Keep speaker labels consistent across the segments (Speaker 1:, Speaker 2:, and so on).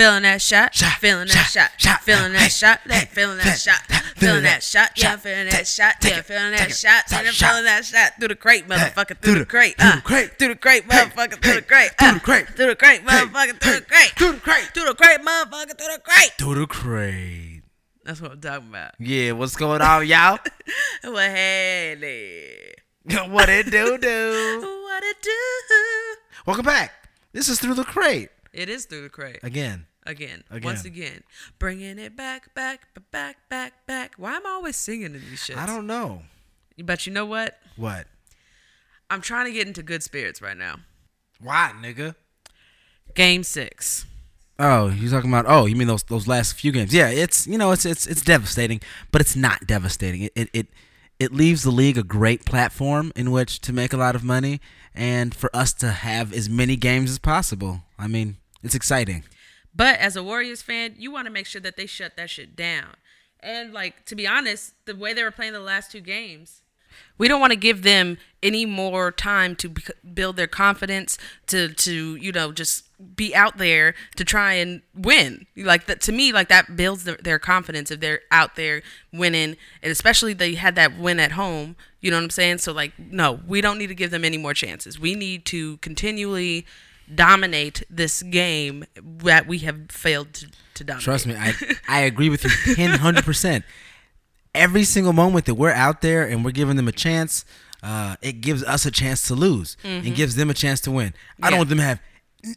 Speaker 1: Feeling that shot,
Speaker 2: Shot,
Speaker 1: feeling that
Speaker 2: shot,
Speaker 1: shot,
Speaker 2: shot,
Speaker 1: feeling that shot, feeling that shot, feeling that shot, yeah, feeling that shot, yeah, feeling that shot, and
Speaker 2: a
Speaker 1: I'm feeling that shot through the crate, motherfucker,
Speaker 2: through
Speaker 1: through the
Speaker 2: the-
Speaker 1: crate,
Speaker 2: through
Speaker 1: uh,
Speaker 2: the crate.
Speaker 1: through the crate, motherfucker, through the crate,
Speaker 2: through
Speaker 1: uh,
Speaker 2: the crate.
Speaker 1: through the crate, motherfucker, through the crate,
Speaker 2: through the crate.
Speaker 1: through the crate, motherfucker, through the crate.
Speaker 2: Through the crate.
Speaker 1: That's what I'm talking about.
Speaker 2: Yeah, what's going on, y'all?
Speaker 1: Well, hey,
Speaker 2: what it do, do?
Speaker 1: what it do?
Speaker 2: Welcome back. This is Through the Crate.
Speaker 1: It is through the crate.
Speaker 2: Again.
Speaker 1: Again,
Speaker 2: Again.
Speaker 1: once again, bringing it back, back, back, back, back. Why am I always singing in these shits?
Speaker 2: I don't know.
Speaker 1: But you know what?
Speaker 2: What?
Speaker 1: I'm trying to get into good spirits right now.
Speaker 2: Why, nigga?
Speaker 1: Game six.
Speaker 2: Oh, you talking about? Oh, you mean those those last few games? Yeah, it's you know it's it's it's devastating, but it's not devastating. It it it, it leaves the league a great platform in which to make a lot of money and for us to have as many games as possible. I mean, it's exciting.
Speaker 1: But as a Warriors fan, you want to make sure that they shut that shit down. And like to be honest, the way they were playing the last two games, we don't want to give them any more time to build their confidence to to you know just be out there to try and win. Like that to me, like that builds their, their confidence if they're out there winning, and especially they had that win at home. You know what I'm saying? So like, no, we don't need to give them any more chances. We need to continually dominate this game that we have failed to, to dominate.
Speaker 2: Trust me, I I agree with you 100 percent. Every single moment that we're out there and we're giving them a chance, uh, it gives us a chance to lose and gives them a chance to win. I
Speaker 1: Yeah.
Speaker 2: don't want them to have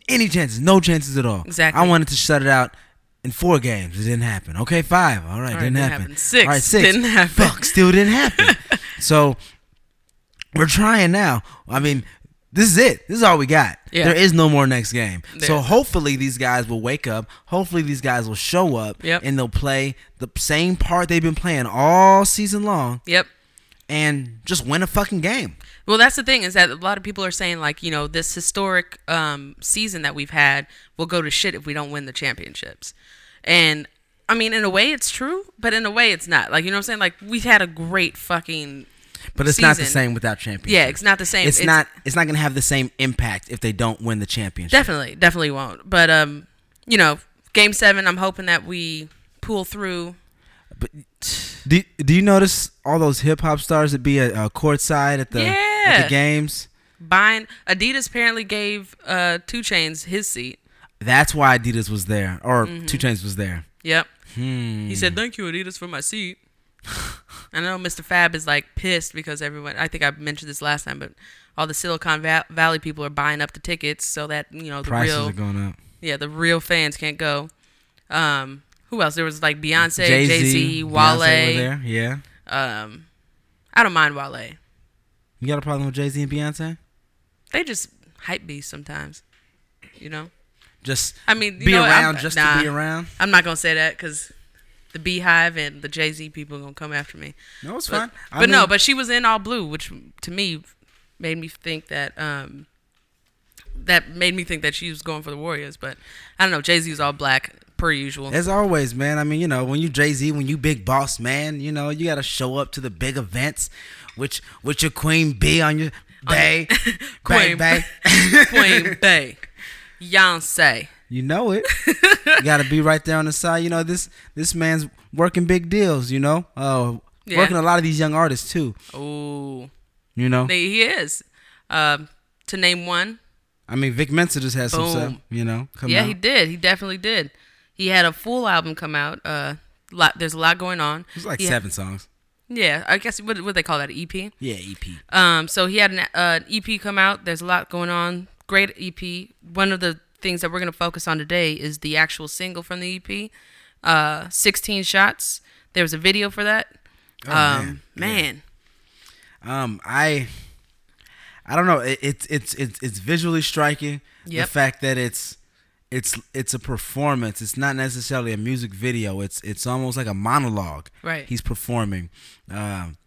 Speaker 2: any chances, no chances at all.
Speaker 1: Exactly.
Speaker 2: I wanted to shut it out in four games. It didn't happen. Okay, five. All right,
Speaker 1: All right,
Speaker 2: didn't,
Speaker 1: didn't
Speaker 2: happen.
Speaker 1: happen. Six,
Speaker 2: All right, six.
Speaker 1: didn't happen.
Speaker 2: Fuck, still didn't happen. so we're trying now. I mean, this is it. This is all we got.
Speaker 1: Yeah.
Speaker 2: There is no more next game. So hopefully these guys will wake up. Hopefully these guys will show up
Speaker 1: Yep.
Speaker 2: and they'll play the same part they've been playing all season long
Speaker 1: Yep.
Speaker 2: and just win a fucking game.
Speaker 1: Well, that's the thing is that a lot of people are saying like, you know, this historic um, season that we've had will go to shit if we don't win the championships. And I mean, in a way, it's true, but in a way, it's not. Like, you know what I'm saying? Like, we've had a great fucking.
Speaker 2: But it's not the same without championship.
Speaker 1: Yeah, it's not the same.
Speaker 2: It's, not. It's not gonna have the same impact if they don't win the championship.
Speaker 1: Definitely, definitely won't. But um, you know, game seven, I'm hoping that we pull through.
Speaker 2: But do Do you notice all those hip hop stars that be at uh, courtside at the at the games?
Speaker 1: Buying Adidas apparently gave uh 2 Chainz his seat.
Speaker 2: That's why Adidas was there, or
Speaker 1: Mm-hmm.
Speaker 2: 2 Chainz was there.
Speaker 1: Yep.
Speaker 2: Hmm.
Speaker 1: He said, "Thank you, Adidas, for my seat." I know Mr. Fab is like pissed because everyone. I think I mentioned this last time, but all the Silicon Valley people are buying up the tickets so that you know the
Speaker 2: Prices
Speaker 1: real,
Speaker 2: are going up.
Speaker 1: yeah, the real fans can't go. Um, who else? There was like Beyonce,
Speaker 2: Jay Z, Wale
Speaker 1: Wale.
Speaker 2: there. Yeah.
Speaker 1: Um, I don't mind Wale.
Speaker 2: You got a problem with Jay Z and Beyonce?
Speaker 1: They just hype beasts sometimes. You know.
Speaker 2: Just
Speaker 1: I mean, you
Speaker 2: be
Speaker 1: know
Speaker 2: around
Speaker 1: I'm-
Speaker 2: just
Speaker 1: nah.
Speaker 2: to be around.
Speaker 1: I'm not gonna say that because the BeyHive and the Jay Z people are gonna come after me.
Speaker 2: No, it's
Speaker 1: But,
Speaker 2: fine. I
Speaker 1: but no, but she was in all blue, which to me made me think that um that made me think that she was going for the Warriors. But I don't know. Jay Z was all black per usual.
Speaker 2: As always, man. I mean, you know, when you Jay Z, when you big boss man, you know, you gotta show up to the big events, which with your queen bee on your bay, bay,
Speaker 1: Queen.
Speaker 2: bay.
Speaker 1: Queen Bay, Beyonce.
Speaker 2: You know it. you gotta be right there on the side. You know this this man's working big deals. You know, uh,
Speaker 1: Yeah.
Speaker 2: working a lot of these young artists too.
Speaker 1: Ooh,
Speaker 2: You know,
Speaker 1: they, he is. Um, to name one,
Speaker 2: I mean, Vic Mensa just had some stuff. You know, come
Speaker 1: yeah,
Speaker 2: out.
Speaker 1: he did. He definitely did. He had a full album come out. Uh, lot. There's a lot going on.
Speaker 2: It was like
Speaker 1: He-
Speaker 2: seven songs.
Speaker 1: Yeah, I guess what what they call that EP.
Speaker 2: Yeah, EP.
Speaker 1: Um, so he had an uh, EP come out. There's a lot going on. Great EP. One of the things that we're gonna focus on today is the actual single from the EP. Uh, 16 shots. There was a video for that.
Speaker 2: Oh,
Speaker 1: um,
Speaker 2: man.
Speaker 1: man.
Speaker 2: Um, I, I don't know. It, it's it's it's it's visually striking. The fact that it's it's it's a performance. It's not necessarily a music video. It's it's almost like a monologue.
Speaker 1: Right.
Speaker 2: He's performing, um,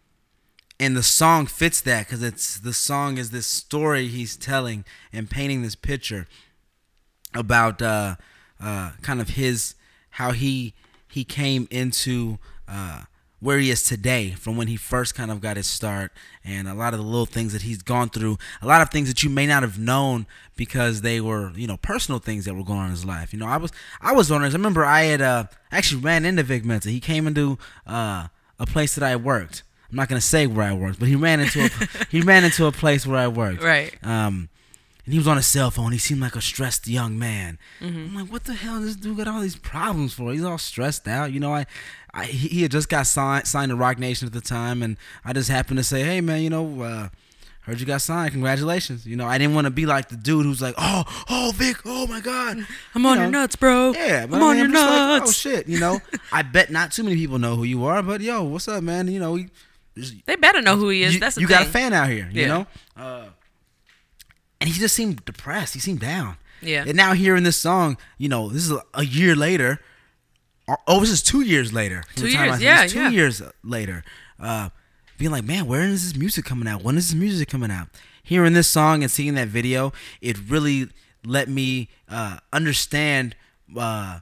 Speaker 2: and the song fits that because it's the song is this story he's telling and painting this picture about uh, uh, kind of his how he he came into uh, where he is today from when he first kind of got his start and a lot of the little things that he's gone through. A lot of things that you may not have known because they were you know personal things that were going on in his life. You know i was i was on wondering i remember i had uh actually ran into vic mensa. He came into uh a place that i worked. I'm not going to say where i worked but he ran into a he ran into a place where i worked.
Speaker 1: Right.
Speaker 2: um and he was on his cell phone. He seemed like a stressed young man. I'm like, what the hell? This dude got all these problems for? He's all stressed out. You know, I, I he had just got signed signed to Roc Nation at the time, and I just happened to say, hey man, you know, uh, heard you got signed. Congratulations. You know, I didn't want to be like the dude who's like, oh, oh, Vic, oh my God,
Speaker 1: I'm
Speaker 2: You
Speaker 1: on your nuts, bro.
Speaker 2: Yeah, but
Speaker 1: I'm
Speaker 2: I
Speaker 1: on
Speaker 2: mean,
Speaker 1: your
Speaker 2: just like,
Speaker 1: nuts.
Speaker 2: oh shit, you know, I bet not too many people know who you are, but yo, what's up, man? You know, we,
Speaker 1: They better know who he is.
Speaker 2: you,
Speaker 1: That's the
Speaker 2: you
Speaker 1: thing.
Speaker 2: got a fan out here, you
Speaker 1: Yeah.
Speaker 2: know. Uh, and he just seemed depressed. He seemed down.
Speaker 1: Yeah.
Speaker 2: And now hearing this song, you know, this is a, year later. or- Oh, this is two years later.
Speaker 1: Two years,
Speaker 2: I-
Speaker 1: yeah,
Speaker 2: two
Speaker 1: yeah.
Speaker 2: years later. Uh, being like, man, where is this music coming out? When is this music coming out? Hearing this song and seeing that video, it really let me uh, understand uh,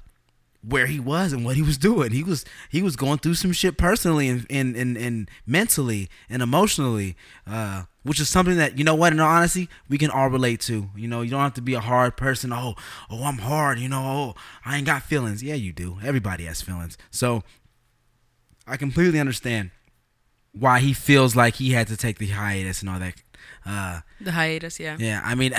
Speaker 2: where he was and what he was doing. He was he was going through some shit personally and and, and, and mentally and emotionally, uh, which is something that you know what, in all honesty, we can all relate to. You know, you don't have to be a hard person. Oh, oh, I'm hard. You know, oh, I ain't got feelings. Yeah, you do. Everybody has feelings. So I completely understand why he feels like he had to take the hiatus and all that. Uh,
Speaker 1: The hiatus, yeah.
Speaker 2: yeah, I mean,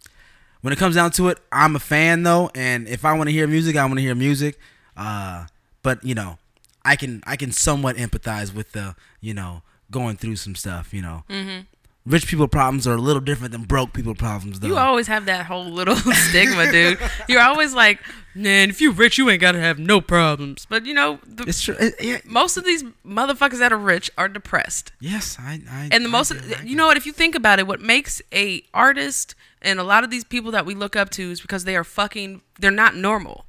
Speaker 2: when it comes down to it, I'm a fan though, and if I want to hear music, I want to hear music. Uh, but you know, I can I can somewhat empathize with the you know going through some stuff. You know, mm-hmm. Rich people problems are a little different than broke people problems though.
Speaker 1: You always have that whole little stigma, dude. You're always like, man, if you're rich, you ain't gotta have no problems. But you know, the,
Speaker 2: it's true. It- yeah.
Speaker 1: most of these motherfuckers that are rich are depressed.
Speaker 2: Yes, I. I
Speaker 1: And the
Speaker 2: I
Speaker 1: most,
Speaker 2: it, I
Speaker 1: you know what? If you think about it, what makes a artist and a lot of these people that we look up to is because they are fucking. They're not normal.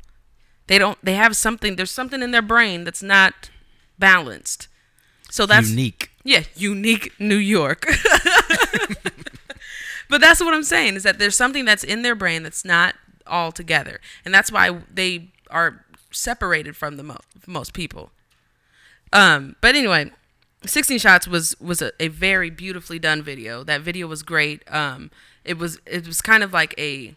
Speaker 1: They don't. They have something. There's something in their brain that's not balanced. So that's
Speaker 2: unique.
Speaker 1: yeah, unique New York. but that's what I'm saying is that there's something that's in their brain that's not all together, and that's why they are separated from the mo- most people. Um, but anyway, 16 shots was was a, a very beautifully done video. That video was great. Um, it was it was kind of like a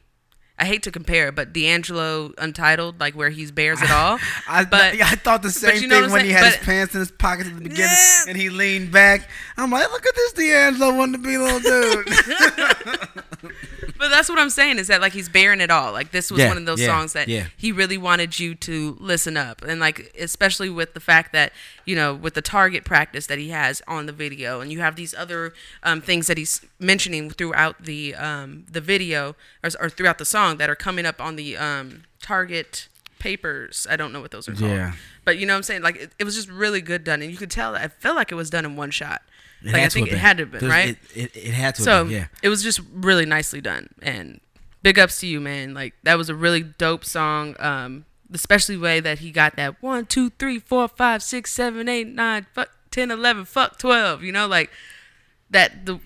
Speaker 1: I hate to compare but D'Angelo Untitled, like where he's bears it all.
Speaker 2: I,
Speaker 1: but
Speaker 2: yeah, I thought the same
Speaker 1: you know
Speaker 2: thing when he had his pants in his pockets at the beginning
Speaker 1: Yeah.
Speaker 2: and he leaned back. I'm like, look at this D'Angelo wanting to be a little dude.
Speaker 1: But that's what I'm saying is that like he's bearing it all. Like this was
Speaker 2: Yeah,
Speaker 1: one of those
Speaker 2: yeah,
Speaker 1: songs that he really wanted you to listen up, and like especially with the fact that you know with the target practice that he has on the video, and you have these other um, things that he's mentioning throughout the um, the video or, or throughout the song that are coming up on the um, target papers. I don't know what those are called.
Speaker 2: Yeah.
Speaker 1: But you know what I'm saying? Like it, it was just really good done, and you could tell. I felt like it was done in one shot.
Speaker 2: It
Speaker 1: like I think it
Speaker 2: been.
Speaker 1: had to have been right.
Speaker 2: It, it, it had to
Speaker 1: So
Speaker 2: been, yeah.
Speaker 1: it was just really nicely done, and big ups to you, man. Like that was a really dope song. Um, especially the way that he got that one, two, three, four, five, six, seven, eight, nine, fuck, 10, 11, fuck, twelve. You know, like that the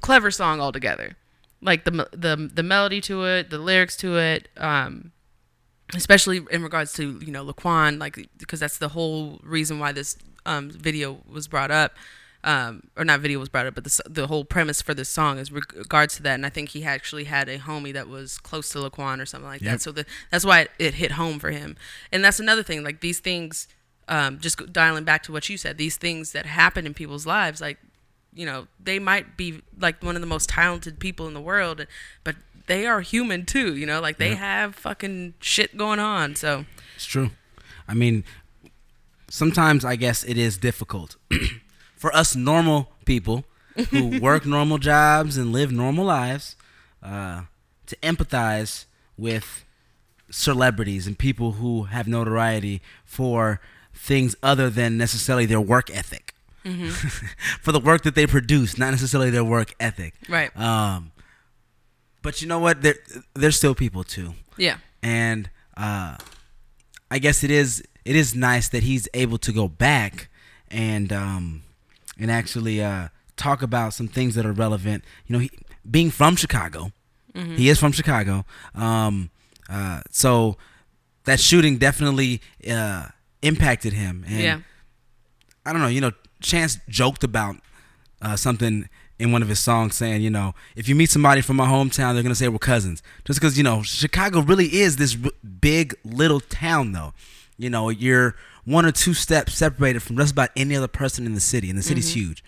Speaker 1: clever song altogether. Like the the the melody to it, the lyrics to it. Um, especially in regards to you know Laquan, like because that's the whole reason why this um, video was brought up, um, or not video was brought up, but the the whole premise for this song is reg- regards to that. And I think he actually had a homie that was close to Laquan or something like
Speaker 2: Yep.
Speaker 1: that. So the, that's why it, it hit home for him. And that's another thing. Like these things, um, just dialing back to what you said, these things that happen in people's lives, like you know, they might be like one of the most talented people in the world, but they are human too. You know, like they
Speaker 2: Yeah.
Speaker 1: have fucking shit going on. So
Speaker 2: It's true. I mean, sometimes I guess it is difficult for us normal people who work normal jobs and live normal lives uh, to empathize with celebrities and people who have notoriety for things other than necessarily their work ethic. for the work that they produce, not necessarily their work ethic.
Speaker 1: Right.
Speaker 2: Um, but you know what? They're, they're still people too
Speaker 1: yeah,
Speaker 2: and uh, I guess it is it is nice that he's able to go back and um, and actually uh, talk about some things that are relevant. You know, he, being from Chicago, he is from Chicago, um, uh, so that shooting definitely uh, impacted him. And
Speaker 1: yeah,
Speaker 2: I don't know. You know, Chance joked about uh, something in one of his songs, saying, you know, if you meet somebody from my hometown, they're gonna say we're cousins, just because you know Chicago really is this r- big little town, though. You know, you're one or two steps separated from just about any other person in the city, and the city's huge.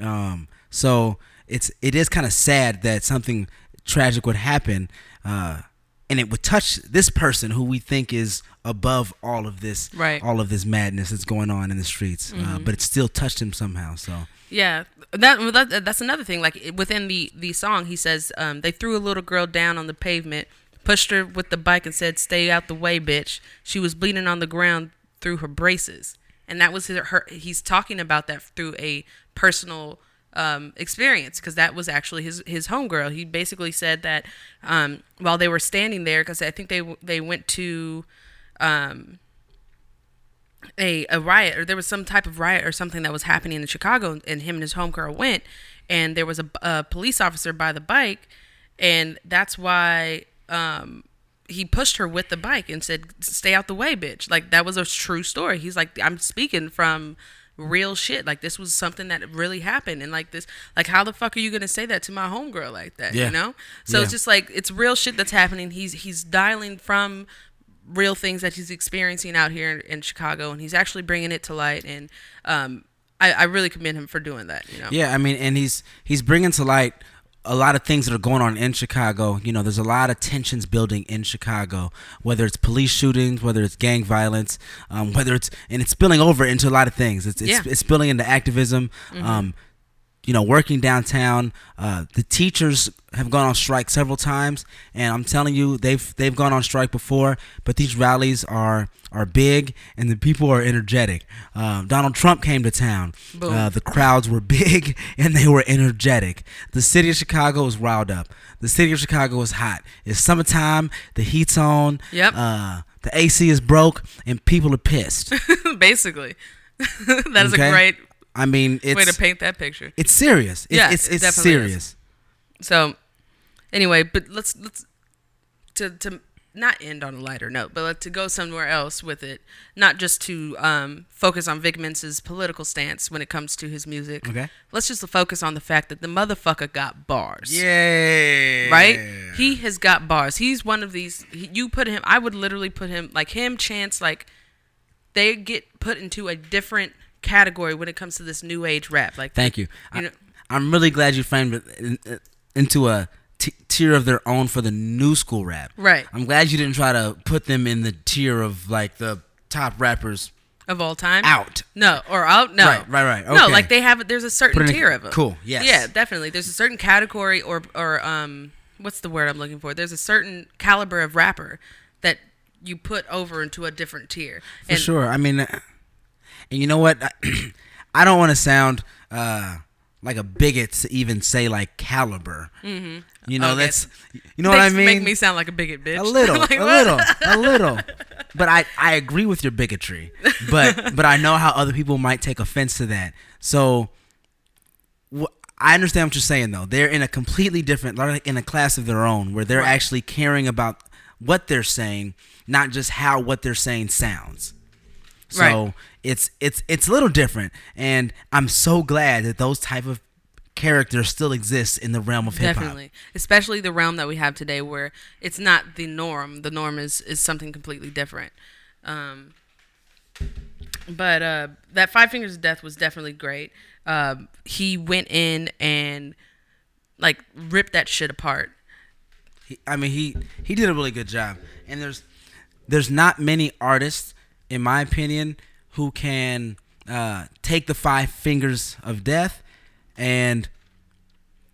Speaker 2: Um, so it's it is kind of sad that something tragic would happen, uh, and it would touch this person who we think is above all of this,
Speaker 1: Right.
Speaker 2: all of this madness that's going on in the streets. Uh, but it still touched him somehow. So
Speaker 1: Yeah, that, that that's another thing. Like within the the song, he says um, they threw a little girl down on the pavement, pushed her with the bike, and said, "Stay out the way, bitch." She was bleeding on the ground through her braces, and that was her. her he's talking about that through a personal um, experience because that was actually his his homegirl. He basically said that um, while they were standing there, because I think they they went to. Um, a, a riot or there was some type of riot or something that was happening in Chicago and him and his homegirl went and there was a, a police officer by the bike and that's why um, he pushed her with the bike and said stay out the way bitch like that was a true story he's like i'm speaking from real shit like this was something that really happened and like this like how the fuck are you gonna say that to my homegirl like that
Speaker 2: Yeah.
Speaker 1: you know so
Speaker 2: Yeah.
Speaker 1: it's just like it's real shit that's happening he's he's dialing from real things that he's experiencing out here in, in Chicago, and he's actually bringing it to light. And um, I, I really commend him for doing that. You know,
Speaker 2: Yeah, I mean, and he's he's bringing to light a lot of things that are going on in Chicago. You know, there's a lot of tensions building in Chicago, whether it's police shootings, whether it's gang violence, um, whether it's and it's spilling over into a lot of things. It's it's,
Speaker 1: Yeah. Mm-hmm.
Speaker 2: it's spilling into activism. Um, you know, working downtown. Uh, the teachers have gone on strike several times, and I'm telling you, they've they've gone on strike before. But these rallies are are big, and the people are energetic. Um, Donald Trump came to town. Uh, the crowds were big, and they were energetic. The city of Chicago is riled up. The city of Chicago is hot. It's summertime. The heat's on.
Speaker 1: Yep.
Speaker 2: Uh, the AC is broke, and people are pissed.
Speaker 1: basically, that is
Speaker 2: Okay?
Speaker 1: a great
Speaker 2: I mean, it's
Speaker 1: way to paint that picture.
Speaker 2: it's serious. It-
Speaker 1: Yeah,
Speaker 2: it's
Speaker 1: it
Speaker 2: it's
Speaker 1: definitely is.
Speaker 2: serious.
Speaker 1: So, anyway, but let's let's to to not end on a lighter note, but like to go somewhere else with it. Not just to um, focus on Vic Mensa's political stance when it comes to his music.
Speaker 2: Okay.
Speaker 1: Let's just focus on the fact that the motherfucker got bars.
Speaker 2: Yay!
Speaker 1: right? He has got bars. He's one of these. He, you put him. I would literally put him like him. Chance like they get put into a different category when it comes to this new age rap. Like
Speaker 2: Thank you.
Speaker 1: You
Speaker 2: I,
Speaker 1: know-
Speaker 2: I'm really glad you framed it in, into a t- tier of their own for the new school rap.
Speaker 1: Right.
Speaker 2: I'm glad you didn't try to put them in the tier of like the top rappers
Speaker 1: of all time.
Speaker 2: out.
Speaker 1: No, or out. No.
Speaker 2: Right, right, right.
Speaker 1: No, like they have. There's a certain
Speaker 2: in a-
Speaker 1: tier of them.
Speaker 2: cool, yes.
Speaker 1: Yeah, definitely. There's a certain category or or um, what's the word I'm looking for? There's a certain caliber of rapper that you put over into a different tier.
Speaker 2: For sure. I mean, and you know what? I, don't want to sound uh, like a bigot to even say like caliber. Mm-hmm. You know,
Speaker 1: Okay.
Speaker 2: that's you know what I mean.
Speaker 1: Make me sound like a bigot, bitch.
Speaker 2: a little,
Speaker 1: Like,
Speaker 2: a little, a little. But I, I agree with your bigotry. But but I know how other people might take offense to that. So wh- I understand what you're saying though. They're in a completely different, like in a class of their own, where they're
Speaker 1: Right.
Speaker 2: actually caring about what they're saying, not just how what they're saying sounds. So
Speaker 1: Right.
Speaker 2: It's it's it's a little different, and I'm so glad that those type of characters still exist in the realm of hip hop.
Speaker 1: Definitely, especially the realm that we have today, where it's not the norm. The norm is is something completely different. Um, but uh, that Five Fingers of Death was definitely great. Um, he went in and like ripped that shit apart.
Speaker 2: He, I mean, he he did a really good job, and there's there's not many artists, in my opinion, who can uh, take the five fingers of death, and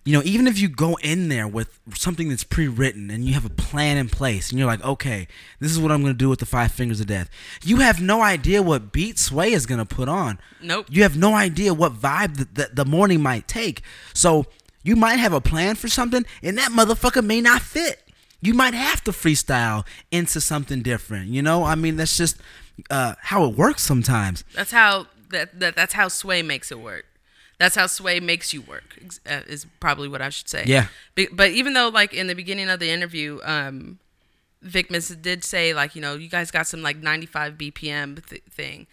Speaker 2: you know, even if you go in there with something that's pre-written and you have a plan in place, and you're like, okay, this is what I'm gonna do with the five fingers of death. You have no idea what beat Sway is gonna put on.
Speaker 1: Nope.
Speaker 2: You have no idea what vibe the, the, the morning might take. So you might have a plan for something, and that motherfucker may not fit. You might have to freestyle into something different. You know, I mean, that's just uh, how it works sometimes.
Speaker 1: That's how that, that that's how Sway makes it work. That's how Sway makes you work. Uh, is probably what I should say.
Speaker 2: Yeah.
Speaker 1: Be- but even though like in the beginning of the interview, um, Vic Mensa did say like you know you guys got some like 95 BPM th- thing,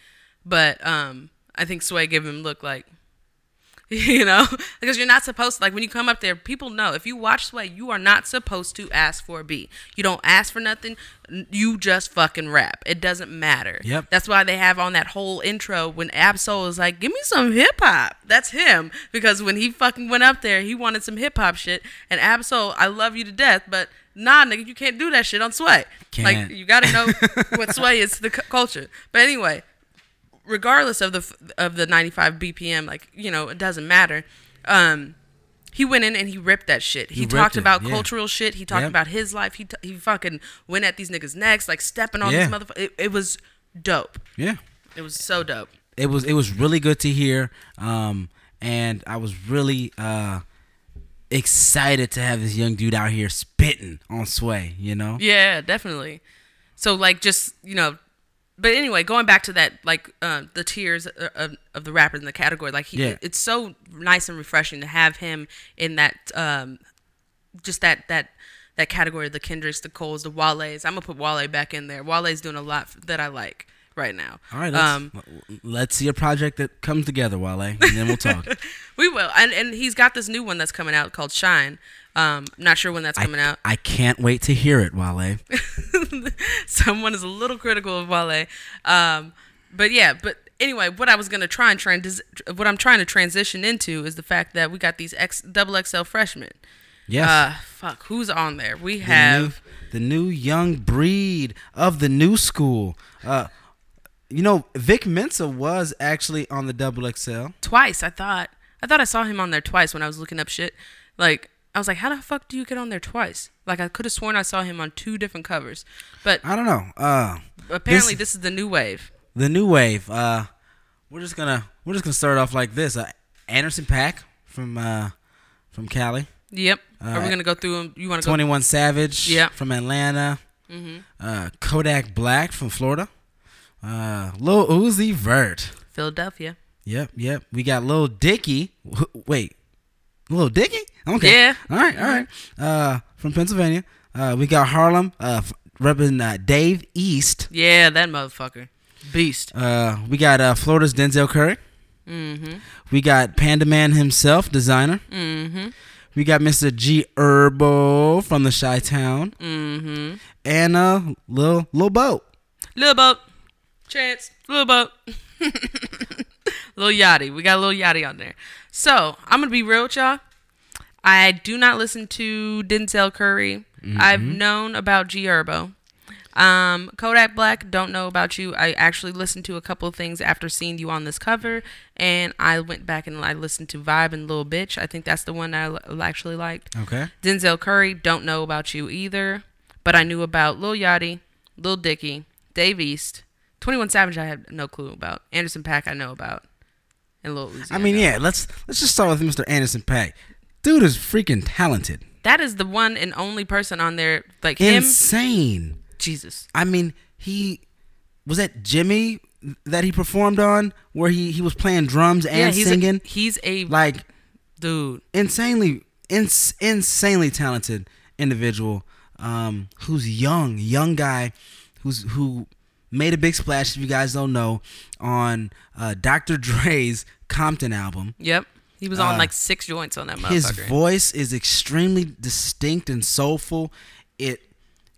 Speaker 1: but um, I think Sway gave him look like, you know, because you're not supposed to, like, when you come up there, people know if you watch Sway, you are not supposed to ask for a beat. You don't ask for nothing. You just fucking rap. It doesn't matter.
Speaker 2: Yep.
Speaker 1: That's why they have on that whole intro when Absol is like, give me some hip hop. That's him. Because when he fucking went up there, he wanted some hip hop shit. And Absol, I love you to death, but nah, nigga, you can't do that shit on Sway. Like,
Speaker 2: Can't.
Speaker 1: like you gotta know what Sway is to the cu- culture. But anyway, regardless of the of the 95 BPM, like you know, it doesn't matter. Um, he went in and he ripped that shit. He,
Speaker 2: He
Speaker 1: talked about
Speaker 2: yeah.
Speaker 1: cultural shit. He talked
Speaker 2: Yep.
Speaker 1: about his life. He t- he fucking went at these niggas' necks, like stepping on
Speaker 2: Yeah.
Speaker 1: these motherfuckers. It, it was dope.
Speaker 2: Yeah.
Speaker 1: It was so dope.
Speaker 2: it was it was really good to hear um and i was really uh excited to have this young dude out here spitting on sway you know
Speaker 1: Yeah, definitely. So like just you know, but anyway, going back to that like uh, the tiers of, of, of the rappers in the category, like he,
Speaker 2: Yeah.
Speaker 1: it's so nice and refreshing to have him in that um, just that that that category, the Kendricks, the Coles, the Wale's. I'm gonna put Wale back in there. Wale's doing a lot that I like right now.
Speaker 2: all right let's,
Speaker 1: um,
Speaker 2: let's see a project that comes together wale and then we'll talk
Speaker 1: we will, and and he's got this new one that's coming out called Shine. Um, not sure when that's coming
Speaker 2: I,
Speaker 1: out.
Speaker 2: I can't wait to hear it wale
Speaker 1: someone is a little critical of Wale. Um, but yeah, but anyway, what I was gonna try and trans- what I'm trying to transition into is the fact that we got these X double XL freshmen.
Speaker 2: yes
Speaker 1: Uh, fuck, who's on there? We
Speaker 2: the
Speaker 1: have
Speaker 2: new, the new young breed of the new school uh you know vic mensa was actually on the double xl
Speaker 1: twice. I thought I thought I saw him on there twice when I was looking up shit. Like I was like, how the fuck do you get on there twice? Like I could have sworn I saw him on two different covers, but
Speaker 2: i don't know uh
Speaker 1: apparently
Speaker 2: this-
Speaker 1: this is the new wave.
Speaker 2: the new wave. Uh, we're just gonna we're just gonna start off like this. Uh, Anderson Paak from uh, from Cali,
Speaker 1: Yep. Are we
Speaker 2: Uh,
Speaker 1: gonna go through them? You want to go?
Speaker 2: Twenty One Savage
Speaker 1: Yeah.
Speaker 2: from Atlanta,
Speaker 1: hmm
Speaker 2: uh, Kodak Black from Florida, uh, Lil Uzi Vert.
Speaker 1: Philadelphia.
Speaker 2: Yep, yep. We got Lil Dicky. Wait, Lil Dicky? Okay.
Speaker 1: Yeah.
Speaker 2: All right, all right. Uh, from Pennsylvania. Uh, we got Harlem. Uh, repping uh, Dave East.
Speaker 1: Yeah, that motherfucker. Beast.
Speaker 2: Uh, we got uh, Florida's Denzel Curry.
Speaker 1: Mm-hmm.
Speaker 2: We got Panda Man himself, Desiigner.
Speaker 1: Mm-hmm.
Speaker 2: We got Mr. G Herbo from the Chi Town.
Speaker 1: Mm-hmm.
Speaker 2: And uh Lil Lil Boat.
Speaker 1: Lil Boat. Chance. Lil Boat. Lil Yachty. We got Lil Yachty on there. So, I'm going to be real with y'all. I do not listen to Denzel Curry. I've known about G Herbo. Um, Kodak Black, don't know about you. I actually listened to a couple of things after seeing you on this cover, and I went back and I listened to Vibe and Lil Bitch. I think that's the one I l- actually liked.
Speaker 2: Okay.
Speaker 1: Denzel Curry, don't know about you either, but I knew about Lil Yachty, Lil Dicky, Dave East, 21 Savage. I had no clue about. Anderson Paak, I know about, and Lil Uzi.
Speaker 2: I mean,
Speaker 1: know.
Speaker 2: yeah, let's let's just start with Mr. Anderson Paak. Dude is freaking talented.
Speaker 1: that is the one and only person on there like him.
Speaker 2: Insane.
Speaker 1: Jesus,
Speaker 2: I mean, he was that Jimmy that he performed on where he, he was playing drums and
Speaker 1: yeah, he's
Speaker 2: singing.
Speaker 1: A, he's a
Speaker 2: like
Speaker 1: dude.
Speaker 2: insanely ins- insanely talented individual um, who's young young guy who's who made a big splash if you guys don't know on uh, Dr. Dre's Compton album
Speaker 1: Yep, he was on
Speaker 2: Uh,
Speaker 1: like six joints on that motherfucker.
Speaker 2: his voice is extremely distinct and soulful it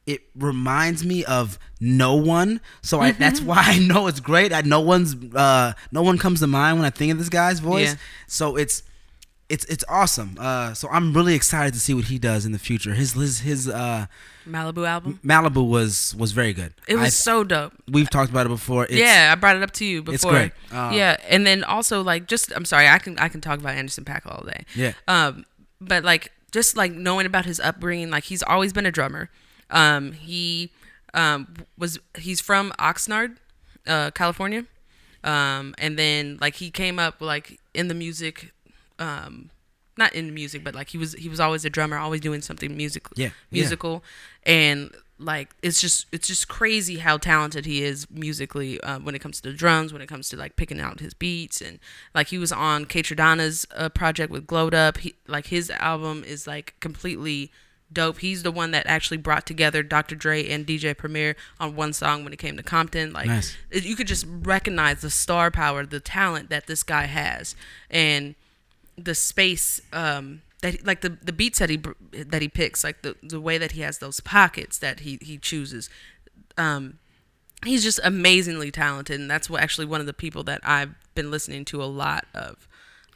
Speaker 2: it reminds me of no one so I, that's
Speaker 1: Mm-hmm.
Speaker 2: why i know it's great I, no one's uh no one comes to mind when i think of this guy's voice
Speaker 1: Yeah.
Speaker 2: so it's it's it's awesome uh so i'm really excited to see what he does in the future his his his uh
Speaker 1: Malibu album.
Speaker 2: malibu was was very good
Speaker 1: It was
Speaker 2: I-
Speaker 1: so dope.
Speaker 2: we've talked about it before it's,
Speaker 1: yeah, I brought it up to you before.
Speaker 2: it's great. Uh,
Speaker 1: yeah, and then also like just I'm sorry, I can I can talk about Anderson Paak all day.
Speaker 2: yeah
Speaker 1: Um, but like just like knowing about his upbringing, like he's always been a drummer. Um, he um was he's from Oxnard, uh, California. Um, and then like he came up like in the music, um, not in music, but like he was he was always a drummer, always doing something music
Speaker 2: Yeah, yeah.
Speaker 1: musical, and like it's just it's just crazy how talented he is musically uh, when it comes to the drums, when it comes to like picking out his beats, and like he was on Kaytranada's uh, project with Glowed Up. He like his album is like completely dope. He's the one that actually brought together Dr. Dre and DJ Premier on one song when it came to Compton. Like
Speaker 2: Nice.
Speaker 1: it- you could just recognize the star power, the talent that this guy has, and the space um, that like the the beats that he that he picks, like the the way that he has those pockets that he he chooses. Um, he's just amazingly talented, and that's what actually one of the people that I've been listening to a lot of.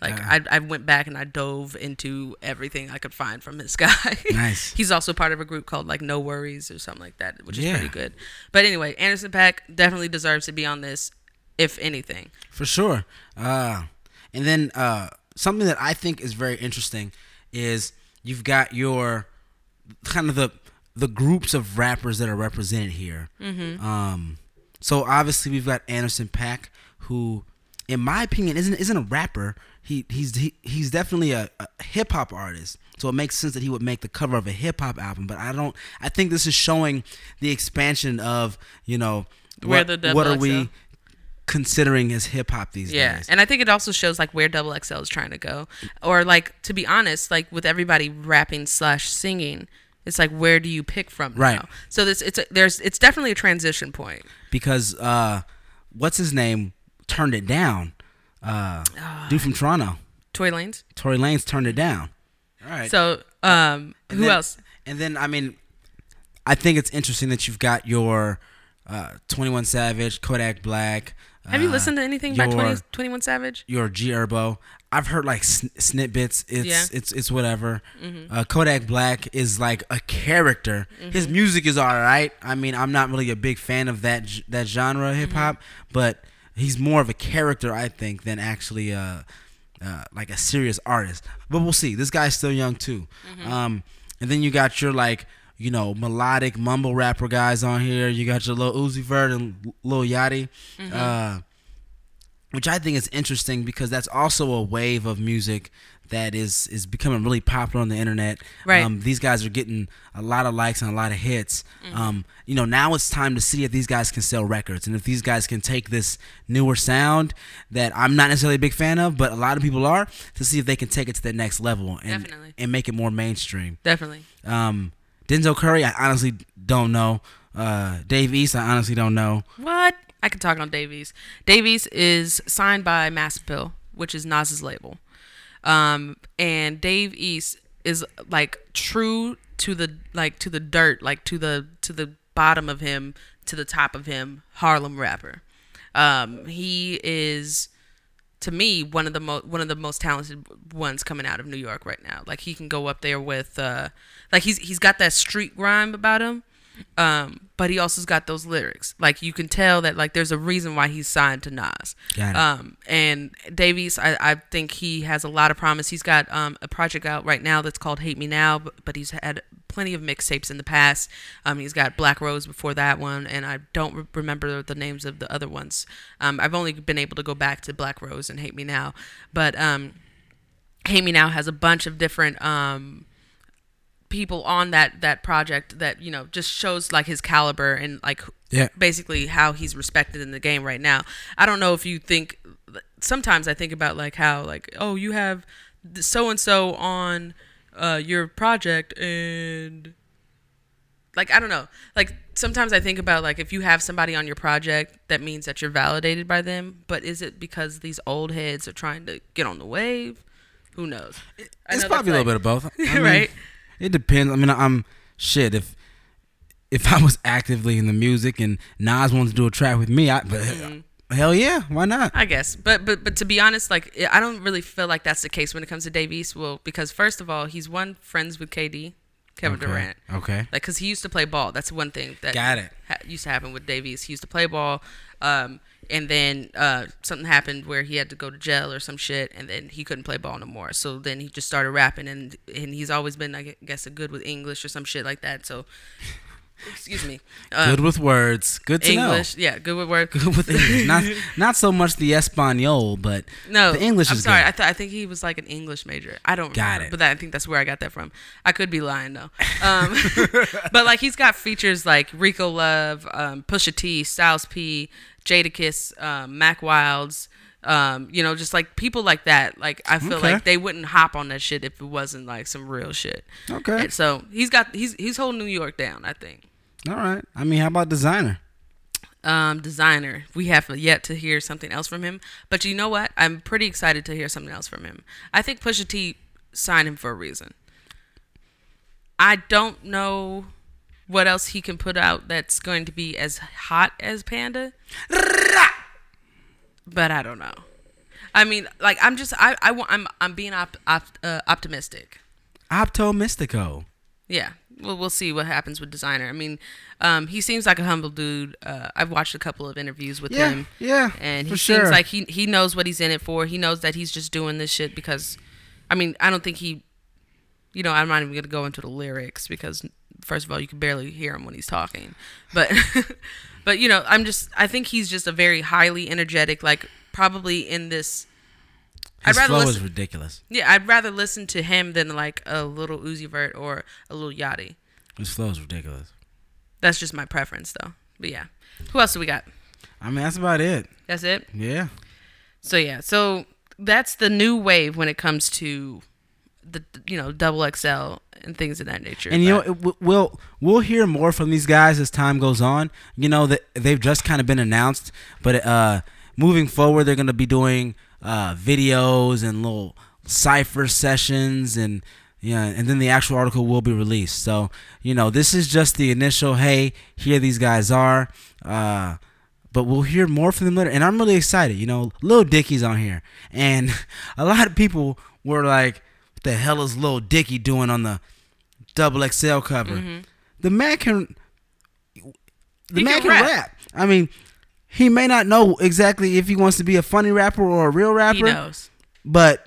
Speaker 1: Like
Speaker 2: Yeah.
Speaker 1: I, I went back and I dove into everything I could find from this guy.
Speaker 2: Nice.
Speaker 1: He's also part of a group called like NxWorries or something like that, which is
Speaker 2: Yeah.
Speaker 1: pretty good. But anyway, Anderson Paak definitely deserves to be on this, if anything.
Speaker 2: For sure. Uh, and then uh, something that I think is very interesting is you've got your kind of the the groups of rappers that are represented here. Mm-hmm. Um, so obviously we've got Anderson Paak, who, in my opinion, isn't isn't a rapper. He he's he, he's definitely a, a hip hop artist. So it makes sense that he would make the cover of a hip hop album. But I don't. I think this is showing the expansion of you know
Speaker 1: Where
Speaker 2: what,
Speaker 1: the
Speaker 2: what are we considering as hip hop these
Speaker 1: Yeah,
Speaker 2: days.
Speaker 1: and I think it also shows like where Double XL is trying to go, or like to be honest, like with everybody rapping slash singing, it's like where do you pick from?
Speaker 2: Right.
Speaker 1: Now? So this it's a, there's it's definitely a transition point.
Speaker 2: because uh, what's his name turned it down. Uh,
Speaker 1: Ah.
Speaker 2: dude from Toronto,
Speaker 1: Tory Lanez.
Speaker 2: Tory Lanez turned it down. All right.
Speaker 1: So um,
Speaker 2: And
Speaker 1: who
Speaker 2: then-
Speaker 1: else?
Speaker 2: And then I mean, I think it's interesting that you've got your uh, Twenty One Savage, Kodak Black.
Speaker 1: Have you
Speaker 2: uh,
Speaker 1: listened to anything by
Speaker 2: your-
Speaker 1: 20, 21 Savage?
Speaker 2: your G Herbo. I've heard like sn- snippets. It's
Speaker 1: Yeah. Mm-hmm.
Speaker 2: it's it's whatever. Uh, Kodak Black is like a character. His music is all right. I mean, I'm not really a big fan of that that genre of hip hop,
Speaker 1: Mm-hmm.
Speaker 2: but he's more of a character, I think, than actually uh, uh, like a serious artist. But we'll see. This guy's still young too.
Speaker 1: Mm-hmm.
Speaker 2: Um, and then you got your like you know melodic mumble rapper guys on here. You got your little Uzi Vert and Lil Yachty.
Speaker 1: Mm-hmm.
Speaker 2: Uh, which I think is interesting because that's also a wave of music that is is becoming really popular on the internet.
Speaker 1: Right.
Speaker 2: Um, these guys are getting a lot of likes and a lot of hits.
Speaker 1: Mm-hmm.
Speaker 2: Um, you know, now it's time to see if these guys can sell records and if these guys can take this newer sound that I'm not necessarily a big fan of, but a lot of people are, to see if they can take it to the next level and
Speaker 1: Definitely.
Speaker 2: and make it more mainstream.
Speaker 1: Definitely.
Speaker 2: Um, Denzel Curry, I honestly don't know. Uh, Dave East, I honestly don't know.
Speaker 1: What? I can talk on Dave East. Davies is signed by Mass Appeal, which is Nas's label. Um, and Dave East is like true to the like to the dirt, like to the to the bottom of him, to the top of him, Harlem rapper. Um, he is to me one of the most one of the most talented ones coming out of New York right now. Like he can go up there with uh like he's he's got that street grime about him. Um, but he also's got those lyrics. Like you can tell that like there's a reason why he's signed to Nas.
Speaker 2: Got it.
Speaker 1: Um, and Dave East, I, I think he has a lot of promise. He's got um, a project out right now that's called Hate Me Now, but, but he's had plenty of mixtapes in the past. Um, he's got Black Rose before that one, and I don't re- remember the names of the other ones. Um, I've only been able to go back to Black Rose and Hate Me Now, but um, Hate Me Now has a bunch of different um, people on that that project that you know just shows like his caliber and like
Speaker 2: Yeah.
Speaker 1: basically how he's respected in the game right now. I don't know if you think sometimes I think about like how like oh you have so and so on uh, your project and like I don't know like sometimes I think about like if you have somebody on your project that means that you're validated by them but is it because these old heads are trying to get on the wave who knows I
Speaker 2: It's
Speaker 1: know
Speaker 2: probably a little bit of both. I mean,
Speaker 1: Right.
Speaker 2: It depends. I mean, I'm shit. If if I was actively in the music and Nas wanted to do a track with me, I but
Speaker 1: Mm-hmm.
Speaker 2: Hell yeah, why not?
Speaker 1: I guess, but but but to be honest, like I don't really feel like that's the case when it comes to Dave East. Well, because first of all, he's one friends with KD, Kevin
Speaker 2: okay.
Speaker 1: Durant.
Speaker 2: Okay.
Speaker 1: Like, cause he used to play ball. That's one thing that
Speaker 2: Got it.
Speaker 1: ha- used to happen with Dave East. He used to play ball, um, and then uh, something happened where he had to go to jail or some shit, and then he couldn't play ball no more. So then he just started rapping, and and he's always been, I guess, a good with English or some shit like that. So, excuse me, uh,
Speaker 2: Good with words. Good to
Speaker 1: English, yeah, good with words.
Speaker 2: Good with English. Not not so much the Espanol, but
Speaker 1: No,
Speaker 2: the English
Speaker 1: I'm
Speaker 2: is
Speaker 1: sorry.
Speaker 2: good.
Speaker 1: I thought I think he was like an English major. I don't
Speaker 2: Got
Speaker 1: remember,
Speaker 2: it.
Speaker 1: but that, I think that's where I got that from. I could be lying though. Um, but like he's got features like Rico Love, um, Pusha T, Styles P, Jadakiss, um, Mack Wilds, Um, you know, just like people like that. Like I feel
Speaker 2: Okay.
Speaker 1: like they wouldn't hop on that shit if it wasn't like some real shit.
Speaker 2: Okay.
Speaker 1: And so he's got he's he's holding New York down. I think.
Speaker 2: All right. I mean, how about Desiigner?
Speaker 1: Um, Desiigner. We have yet to hear something else from him, but you know what? I'm pretty excited to hear something else from him. I think Pusha T signed him for a reason. I don't know what else he can put out that's going to be as hot as Panda. But I don't know. I mean, like I'm just I I want I'm I'm being op, op, uh, optimistic.
Speaker 2: Opto Mystico.
Speaker 1: Yeah. Well, we'll see what happens with Desiigner. I mean, um, he seems like a humble dude. Uh, I've watched a couple of interviews with
Speaker 2: Yeah,
Speaker 1: him.
Speaker 2: yeah,
Speaker 1: And he seems
Speaker 2: sure.
Speaker 1: like he he knows what he's in it for. He knows that he's just doing this shit because, I mean, I don't think he, you know, I'm not even gonna go into the lyrics because first of all, you can barely hear him when he's talking. But, but you know, I'm just I think he's just a very highly energetic, like probably in this.
Speaker 2: His
Speaker 1: I'd rather
Speaker 2: flow
Speaker 1: listen.
Speaker 2: is ridiculous.
Speaker 1: Yeah, I'd rather listen to him than like a little Uzi Vert or a little Yachty.
Speaker 2: His flow is ridiculous.
Speaker 1: That's just my preference, though. But yeah, who else do we got?
Speaker 2: I mean, that's about it.
Speaker 1: That's it.
Speaker 2: Yeah.
Speaker 1: So yeah, so that's the new wave when it comes to the you know double XL and things of that nature.
Speaker 2: And you know, it, we'll we'll hear more from these guys as time goes on. You know that they've just kind of been announced, but uh, moving forward, they're gonna be doing uh, videos and little cipher sessions, and yeah, and then the actual article will be released. So you know, this is just the initial. Hey, here these guys are. Uh, but we'll hear more from them later, and I'm really excited. You know, Lil Dicky's on here, and a lot of people were like, "What the hell is Lil Dicky doing on the double XL cover?" The man can, the
Speaker 1: Mm-hmm. He
Speaker 2: man
Speaker 1: can
Speaker 2: can
Speaker 1: rap.
Speaker 2: rap. I mean, he may not know exactly if he wants to be a funny rapper or a real rapper,
Speaker 1: he knows.
Speaker 2: but